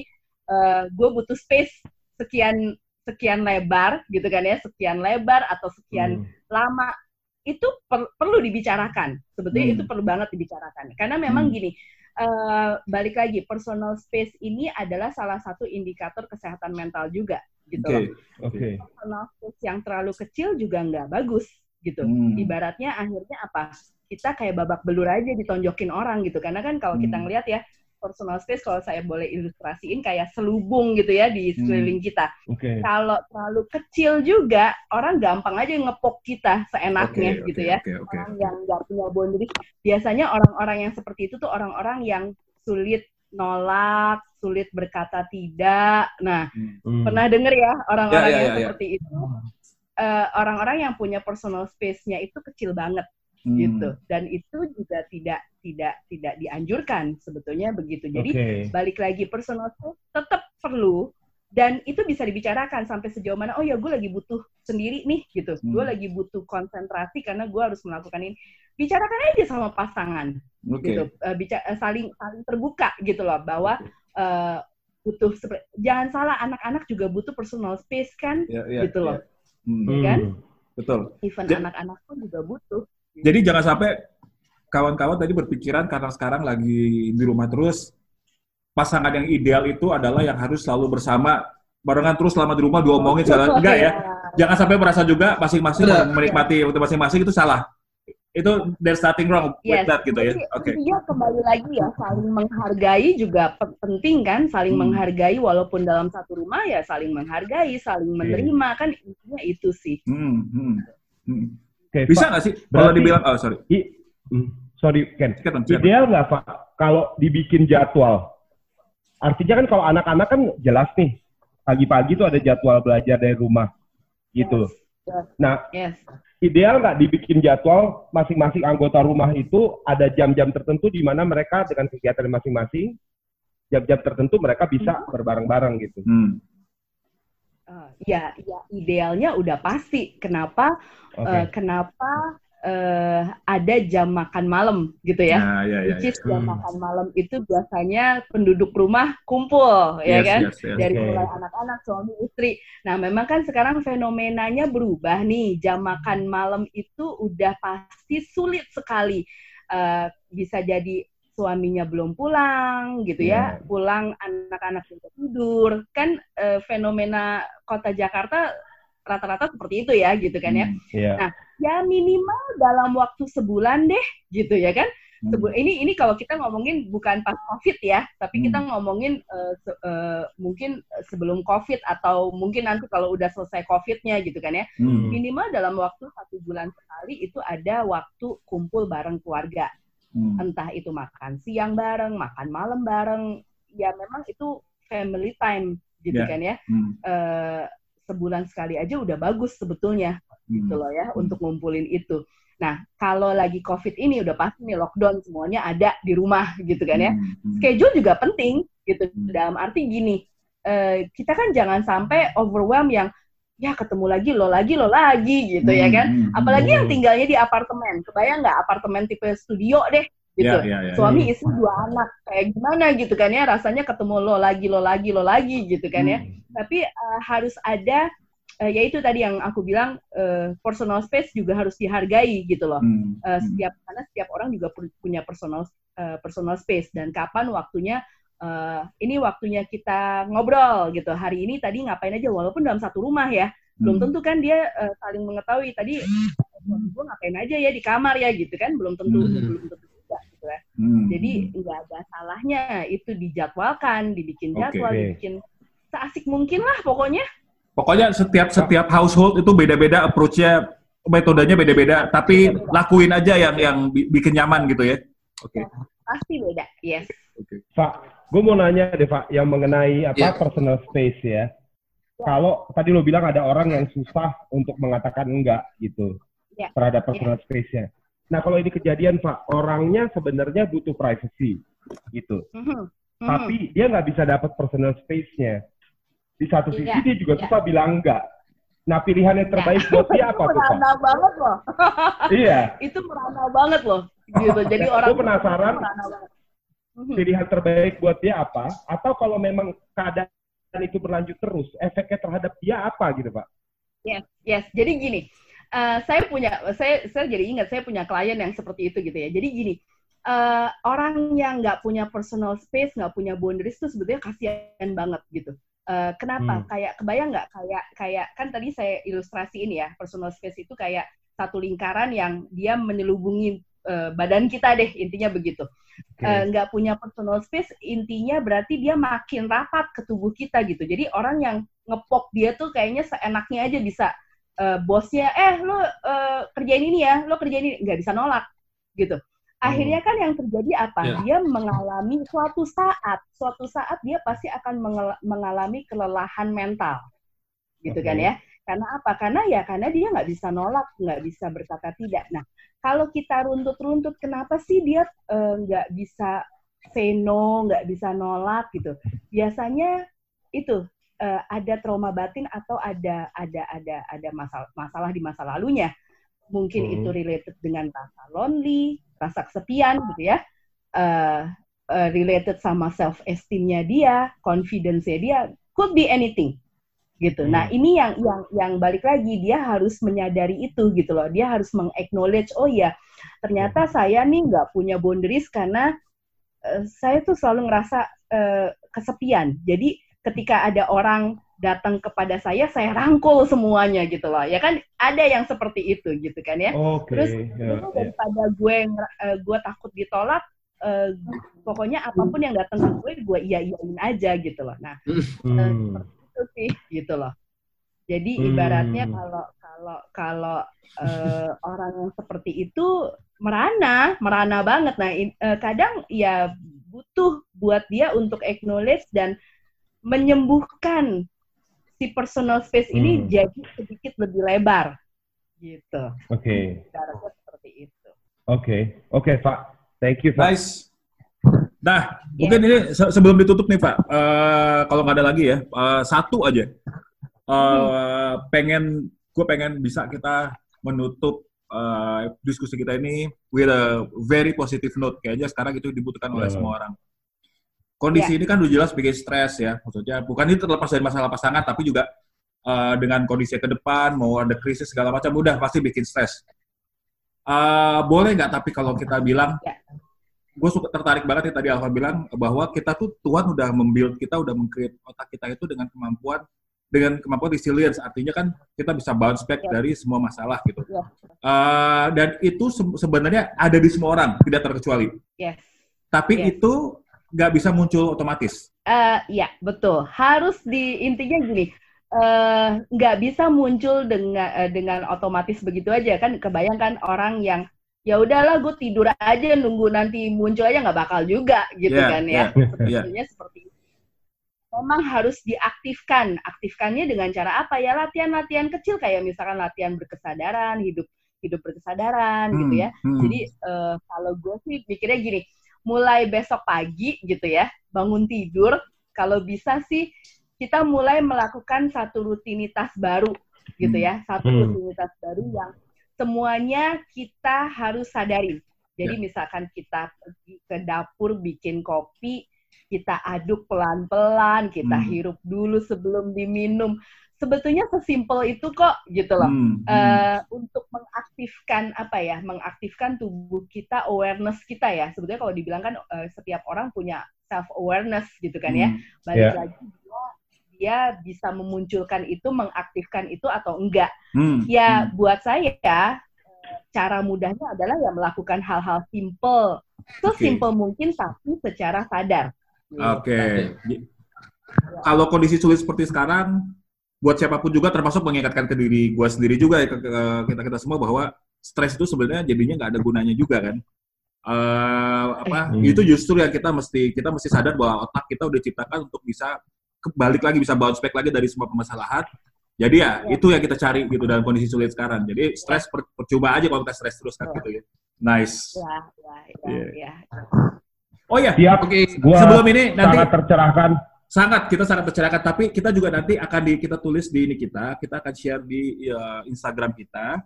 eh, gue butuh space sekian sekian lebar gitu kan ya sekian lebar atau sekian Hmm. lama itu per- perlu dibicarakan sebetulnya Hmm. itu perlu banget dibicarakan karena memang Hmm. gini eh, balik lagi personal space ini adalah salah satu indikator kesehatan mental juga gitu Oke. loh Oke. personal space yang terlalu kecil juga nggak bagus gitu Hmm. ibaratnya akhirnya apa kita kayak babak belur aja ditonjokin orang gitu karena kan kalau kita Hmm. ngelihat ya personal space kalau saya boleh ilustrasiin kayak selubung gitu ya di Hmm. sekeliling kita Oke. kalau terlalu kecil juga orang gampang aja ngepok kita seenaknya Oke, gitu oke, ya Oke, oke. orang yang nggak punya boundaries biasanya orang-orang yang seperti itu tuh orang-orang yang sulit nolak sulit berkata tidak nah Hmm. pernah denger ya orang-orang Ya, ya, yang ya, ya. seperti itu eh, orang-orang yang punya personal space-nya itu kecil banget Hmm. gitu dan itu juga tidak tidak tidak dianjurkan sebetulnya begitu jadi Oke. balik lagi personal space tetap perlu dan itu bisa dibicarakan sampai sejauh mana oh ya gue lagi butuh sendiri nih gitu Hmm. gue lagi butuh konsentrasi karena gue harus melakukan ini bicarakan aja sama pasangan Oke. gitu Eh, bica- eh, saling saling terbuka gitu loh bahwa eh, butuh jangan salah anak-anak juga butuh personal space kan Ya, ya, gitu loh. ya. Hmm. ya kan? Betul. even anak-anak pun juga butuh Jadi jangan sampai kawan-kawan tadi berpikiran karena sekarang lagi di rumah terus, pasangan yang ideal itu adalah yang harus selalu bersama, barengan terus selama di rumah diomongin segala enggak ya. Jangan sampai merasa juga masing-masing menikmati waktu masing-masing itu salah. Itu there's nothing wrong with Yes. that gitu ya. Oke. intinya kembali lagi ya saling menghargai juga pe- penting kan saling Hmm. menghargai walaupun dalam satu rumah ya saling menghargai saling menerima kan intinya itu sih Hmm, hmm, hmm. Oke, Bisa Pak. nggak sih kalau berarti- dibilang oh sorry. I- hmm, sorry Ken. Sikat, sikat. Ideal nggak Pak kalau dibikin jadwal? Artinya kan kalau anak-anak kan jelas nih pagi-pagi tuh ada jadwal belajar dari rumah gitu. Yes. Nah yes ideal nggak dibikin jadwal masing-masing anggota rumah itu ada jam-jam tertentu di mana mereka dengan kegiatan masing-masing jam-jam tertentu mereka bisa berbareng-bareng gitu. Hmm. Eh, ya ya idealnya udah pasti kenapa Oke. eh, kenapa eh, ada jam makan malam gitu ya Nah, ya, ya, which ya. jam Hmm. makan malam itu biasanya penduduk rumah kumpul ya Yes, kan yes, yes. dari Oke. mulai anak-anak suami istri. Nah, memang kan sekarang fenomenanya berubah nih. Jam makan malam itu udah pasti sulit sekali. Eh, bisa jadi suaminya belum pulang gitu ya, Iya. pulang anak-anak sudah tidur. Kan eh, fenomena kota Jakarta rata-rata seperti itu ya gitu kan ya. Hmm. Iya. Ya minimal dalam waktu sebulan deh gitu ya kan. Sebu- ini ini kalau kita ngomongin bukan pas covid ya tapi kita Hmm. ngomongin eh, se- eh, mungkin sebelum covid atau mungkin nanti kalau udah selesai covidnya gitu kan ya Hmm. minimal dalam waktu satu bulan sekali itu ada waktu kumpul bareng keluarga Hmm. entah itu makan siang bareng makan malam bareng ya memang itu family time gitu Ya. kan ya Hmm. Eh, sebulan sekali aja udah bagus sebetulnya gitu loh ya untuk ngumpulin itu. Nah, kalau lagi COVID ini udah pasti nih lockdown semuanya ada di rumah gitu kan ya. Schedule juga penting gitu. Dalam arti gini, uh, kita kan jangan sampai overwhelm yang ya ketemu lagi lo lagi lo lagi gitu ya kan. Apalagi yang tinggalnya di apartemen. Kebayang nggak apartemen tipe studio deh gitu. Yeah, yeah, yeah, Suami istri dua anak kayak gimana gitu kan ya rasanya ketemu lo lagi lo lagi lo lagi gitu kan ya. Tapi uh, harus ada uh, ya itu tadi yang aku bilang uh, personal space juga harus dihargai gitu loh. Hmm. Uh, setiap karena setiap orang juga punya personal uh, personal space dan kapan waktunya uh, ini waktunya kita ngobrol gitu. Hari ini tadi ngapain aja walaupun dalam satu rumah ya. Belum hmm. tentu kan dia uh, saling mengetahui tadi gue ngapain aja ya di kamar ya gitu kan belum tentu hmm. belum tentu juga gitu ya. Hmm. Jadi nggak ada salahnya itu dijadwalkan, dibikin jadwal, okay. dibikin seasik mungkin lah pokoknya. Pokoknya setiap setiap household itu beda-beda approach-nya, metodenya beda-beda, tapi lakuin aja yang yang bikin nyaman gitu ya. Oke. Okay. Pasti beda, yes. Oke. Okay. Pak, gue mau nanya deh Pak, yang mengenai apa yeah. personal space ya. Yeah. Kalau tadi lo bilang ada orang yang susah untuk mengatakan enggak gitu yeah. terhadap ya. personal yeah. space-nya. Nah kalau ini kejadian Pak, orangnya sebenarnya butuh privacy gitu. Mm -hmm. Tapi dia nggak bisa dapat personal space-nya di satu sisi iya, dia juga iya. susah bilang enggak. Nah pilihan yang terbaik iya. buat dia apa tuh Pak? Merana banget loh. iya. Itu merana banget loh. Gitu. Jadi orang. Gue penasaran. Mhm. Pilihan terbaik buat dia apa? Atau kalau memang keadaan itu berlanjut terus, efeknya terhadap dia apa gitu Pak? Yes, yes. Jadi gini, uh, saya punya, saya saya jadi ingat saya punya klien yang seperti itu gitu ya. Jadi gini, uh, orang yang nggak punya personal space, nggak punya boundaries itu sebetulnya kasihan banget gitu. Uh, kenapa? Hmm. Kayak kebayang nggak? Kayak kayak kan tadi saya ilustrasi ini ya personal space itu kayak satu lingkaran yang dia menyelubungi uh, badan kita deh intinya begitu. Okay. Nggak uh, punya personal space intinya berarti dia makin rapat ke tubuh kita gitu. Jadi orang yang ngepok dia tuh kayaknya seenaknya aja bisa uh, bosnya eh lo uh, kerjain ini ya, lo kerjain ini nggak bisa nolak gitu akhirnya kan yang terjadi apa? Yeah. Dia mengalami suatu saat, suatu saat dia pasti akan mengalami kelelahan mental, gitu okay. kan ya? Karena apa? Karena ya karena dia nggak bisa nolak, nggak bisa berkata tidak. Nah, kalau kita runtut-runtut, kenapa sih dia eh, nggak uh, bisa say no, nggak bisa nolak gitu? Biasanya itu uh, ada trauma batin atau ada ada ada ada masalah masalah di masa lalunya. Mungkin hmm. itu related dengan rasa lonely, rasa kesepian gitu ya, uh, uh, related sama self esteemnya dia, confidence-nya dia, could be anything gitu. Nah, hmm. Nah ini yang yang yang balik lagi dia harus menyadari itu gitu loh. Dia harus mengaknowledge oh ya ternyata hmm. saya nih nggak punya boundaries karena uh, saya tuh selalu ngerasa uh, kesepian. Jadi ketika ada orang datang kepada saya, saya rangkul semuanya gitu loh. Ya kan ada yang seperti itu gitu kan ya. Okay. Terus yeah, yeah. daripada gue uh, gue takut ditolak, uh, pokoknya apa pun yang datang ke gue, gue iya iyain aja gitu loh. Nah, hmm. uh, itu sih gitu loh. Jadi hmm. ibaratnya kalau kalau kalau uh, orang yang seperti itu merana, merana banget. Nah, in, uh, kadang ya butuh buat dia untuk acknowledge dan menyembuhkan si personal space ini hmm. jadi sedikit lebih lebar gitu. Oke. Okay. Caranya seperti itu. Oke, okay. oke okay, Pak. Thank you. Pak. Nice. Nah, yeah. mungkin ini se sebelum ditutup nih Pak, uh, kalau nggak ada lagi ya, uh, satu aja. Uh, hmm. Pengen, gue pengen bisa kita menutup uh, diskusi kita ini with a very positive note. Kayaknya sekarang itu dibutuhkan oleh hmm. semua orang kondisi yeah. ini kan udah jelas bikin stres ya maksudnya bukan itu terlepas dari masalah pasangan tapi juga uh, dengan kondisi ke depan mau ada krisis segala macam udah pasti bikin stres uh, boleh nggak tapi kalau kita bilang yeah. Gue suka tertarik banget nih tadi Alfa bilang bahwa kita tuh Tuhan udah membuild kita udah mengcreate otak kita itu dengan kemampuan dengan kemampuan resilience artinya kan kita bisa bounce back yeah. dari semua masalah gitu yeah. uh, dan itu se sebenarnya ada di semua orang tidak terkecuali yes. tapi yes. itu nggak bisa muncul otomatis. Uh, ya betul. Harus di intinya gini, uh, nggak bisa muncul dengan uh, dengan otomatis begitu aja kan. Kebayangkan orang yang ya udahlah gue tidur aja nunggu nanti muncul aja nggak bakal juga gitu yeah, kan ya. Yeah, Sebenarnya yeah. seperti itu. memang harus diaktifkan. Aktifkannya dengan cara apa ya? Latihan-latihan kecil kayak misalkan latihan berkesadaran, hidup hidup berkesadaran Hmm, gitu ya. hmm. Jadi eh, kalau gue sih mikirnya gini, mulai besok pagi gitu ya, bangun tidur, kalau bisa sih kita mulai melakukan satu rutinitas baru gitu ya, satu Hmm. rutinitas baru yang semuanya kita harus sadarin. Jadi misalkan kita pergi ke dapur bikin kopi, kita aduk pelan-pelan, kita Hmm. hirup dulu sebelum diminum. Sebetulnya sesimpel itu kok gitu loh. Hmm. Eh, untuk mengaktifkan apa ya, mengaktifkan tubuh kita, awareness kita ya. Sebetulnya kalau dibilang kan eh, setiap orang punya self awareness gitu kan ya. Hmm. Balik Ya. lagi dia, dia bisa memunculkan itu, mengaktifkan itu atau enggak. Hmm. Ya buat saya eh, cara mudahnya adalah ya melakukan hal-hal simple, sesimpel mungkin tapi secara sadar. Oke. Ji- Kalau kondisi sulit seperti sekarang, buat siapa pun juga termasuk mengingatkan ke diri gue sendiri juga ya, ke, kita kita semua bahwa stres itu sebenarnya jadinya nggak ada gunanya juga kan. Eh, apa Hmm. itu justru yang kita mesti kita mesti sadar bahwa otak kita udah diciptakan untuk bisa kebalik lagi bisa bounce back lagi dari semua permasalahan. Jadi ya, Ya. itu yang kita cari gitu dalam kondisi sulit sekarang. Jadi stres per- percuma aja kalau kita stres terus kan Ya. gitu ya. Nice. Ya, ya, ya, Iya. ya. Oh ya, Siap. Oke, Gua sebelum ini nanti sangat tercerahkan. sangat kita sangat tercerahkan tapi kita juga nanti akan di kita tulis di ini kita kita akan share di uh, Instagram kita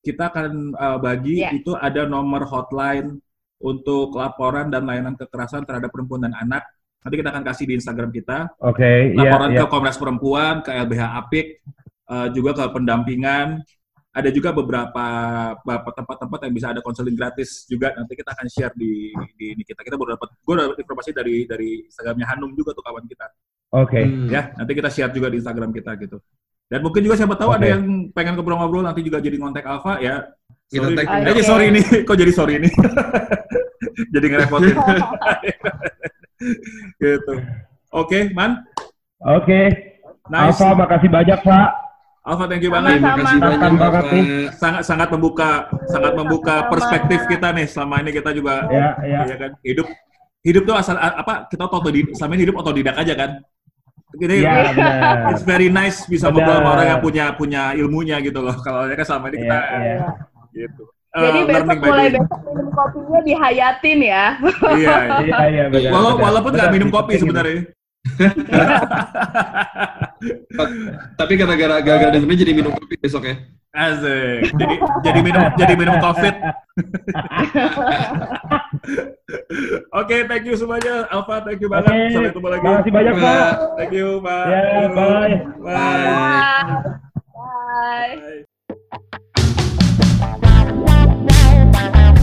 kita akan uh, bagi Iya. itu ada nomor hotline untuk laporan dan layanan kekerasan terhadap perempuan dan anak nanti kita akan kasih di Instagram kita. Oke, iya, laporan iya. ke Komnas Perempuan ke LBH Apik uh, juga ke pendampingan. Ada juga beberapa tempat-tempat yang bisa ada konseling gratis juga. Nanti kita akan share di di ini kita. Kita baru dapat gue dapat informasi dari dari Instagramnya Hanum juga tuh kawan kita. Oke. Hmm. ya nanti kita share juga di Instagram kita gitu. Dan mungkin juga siapa tahu ada Oke. yang pengen ngobrol-ngobrol nanti juga jadi ngontek Alfa ya. Kita sorry, eh, Oke. sorry ini. Kok jadi sorry ini? Jadi ngerepotin gitu. Oke man? Oke. nice. Alfa, makasih banyak, Pak. Alfa thank you banget. Terima kasih banyak, banget nih. sangat sangat membuka sangat membuka perspektif kita nih. Selama ini kita juga Ya, ya. ya kan? Hidup hidup tuh asal apa kita otodidak selama ini hidup otodidak aja kan? Jadi Ya, it's very nice bisa ngobrol sama orang yang punya punya ilmunya gitu loh. Kalau ya kan selama ini kita Iya, iya. gitu Jadi Eh, besok mulai besok minum kopinya dihayatin ya. iya Iya, iya, benar. Walau, benar. walaupun nggak Benar, minum kopi sebenarnya Tapi gara-gara gagal dengernya jadi minum kopi besok ya. Asik. Jadi jadi minum jadi minum covid. Oke, thank you semuanya. Alfa, thank you banget. Sampai ketemu lagi. makasih banyak, Pak. Thank you, Pak. Ya, bye. Bye. Bye. Bye. Bye.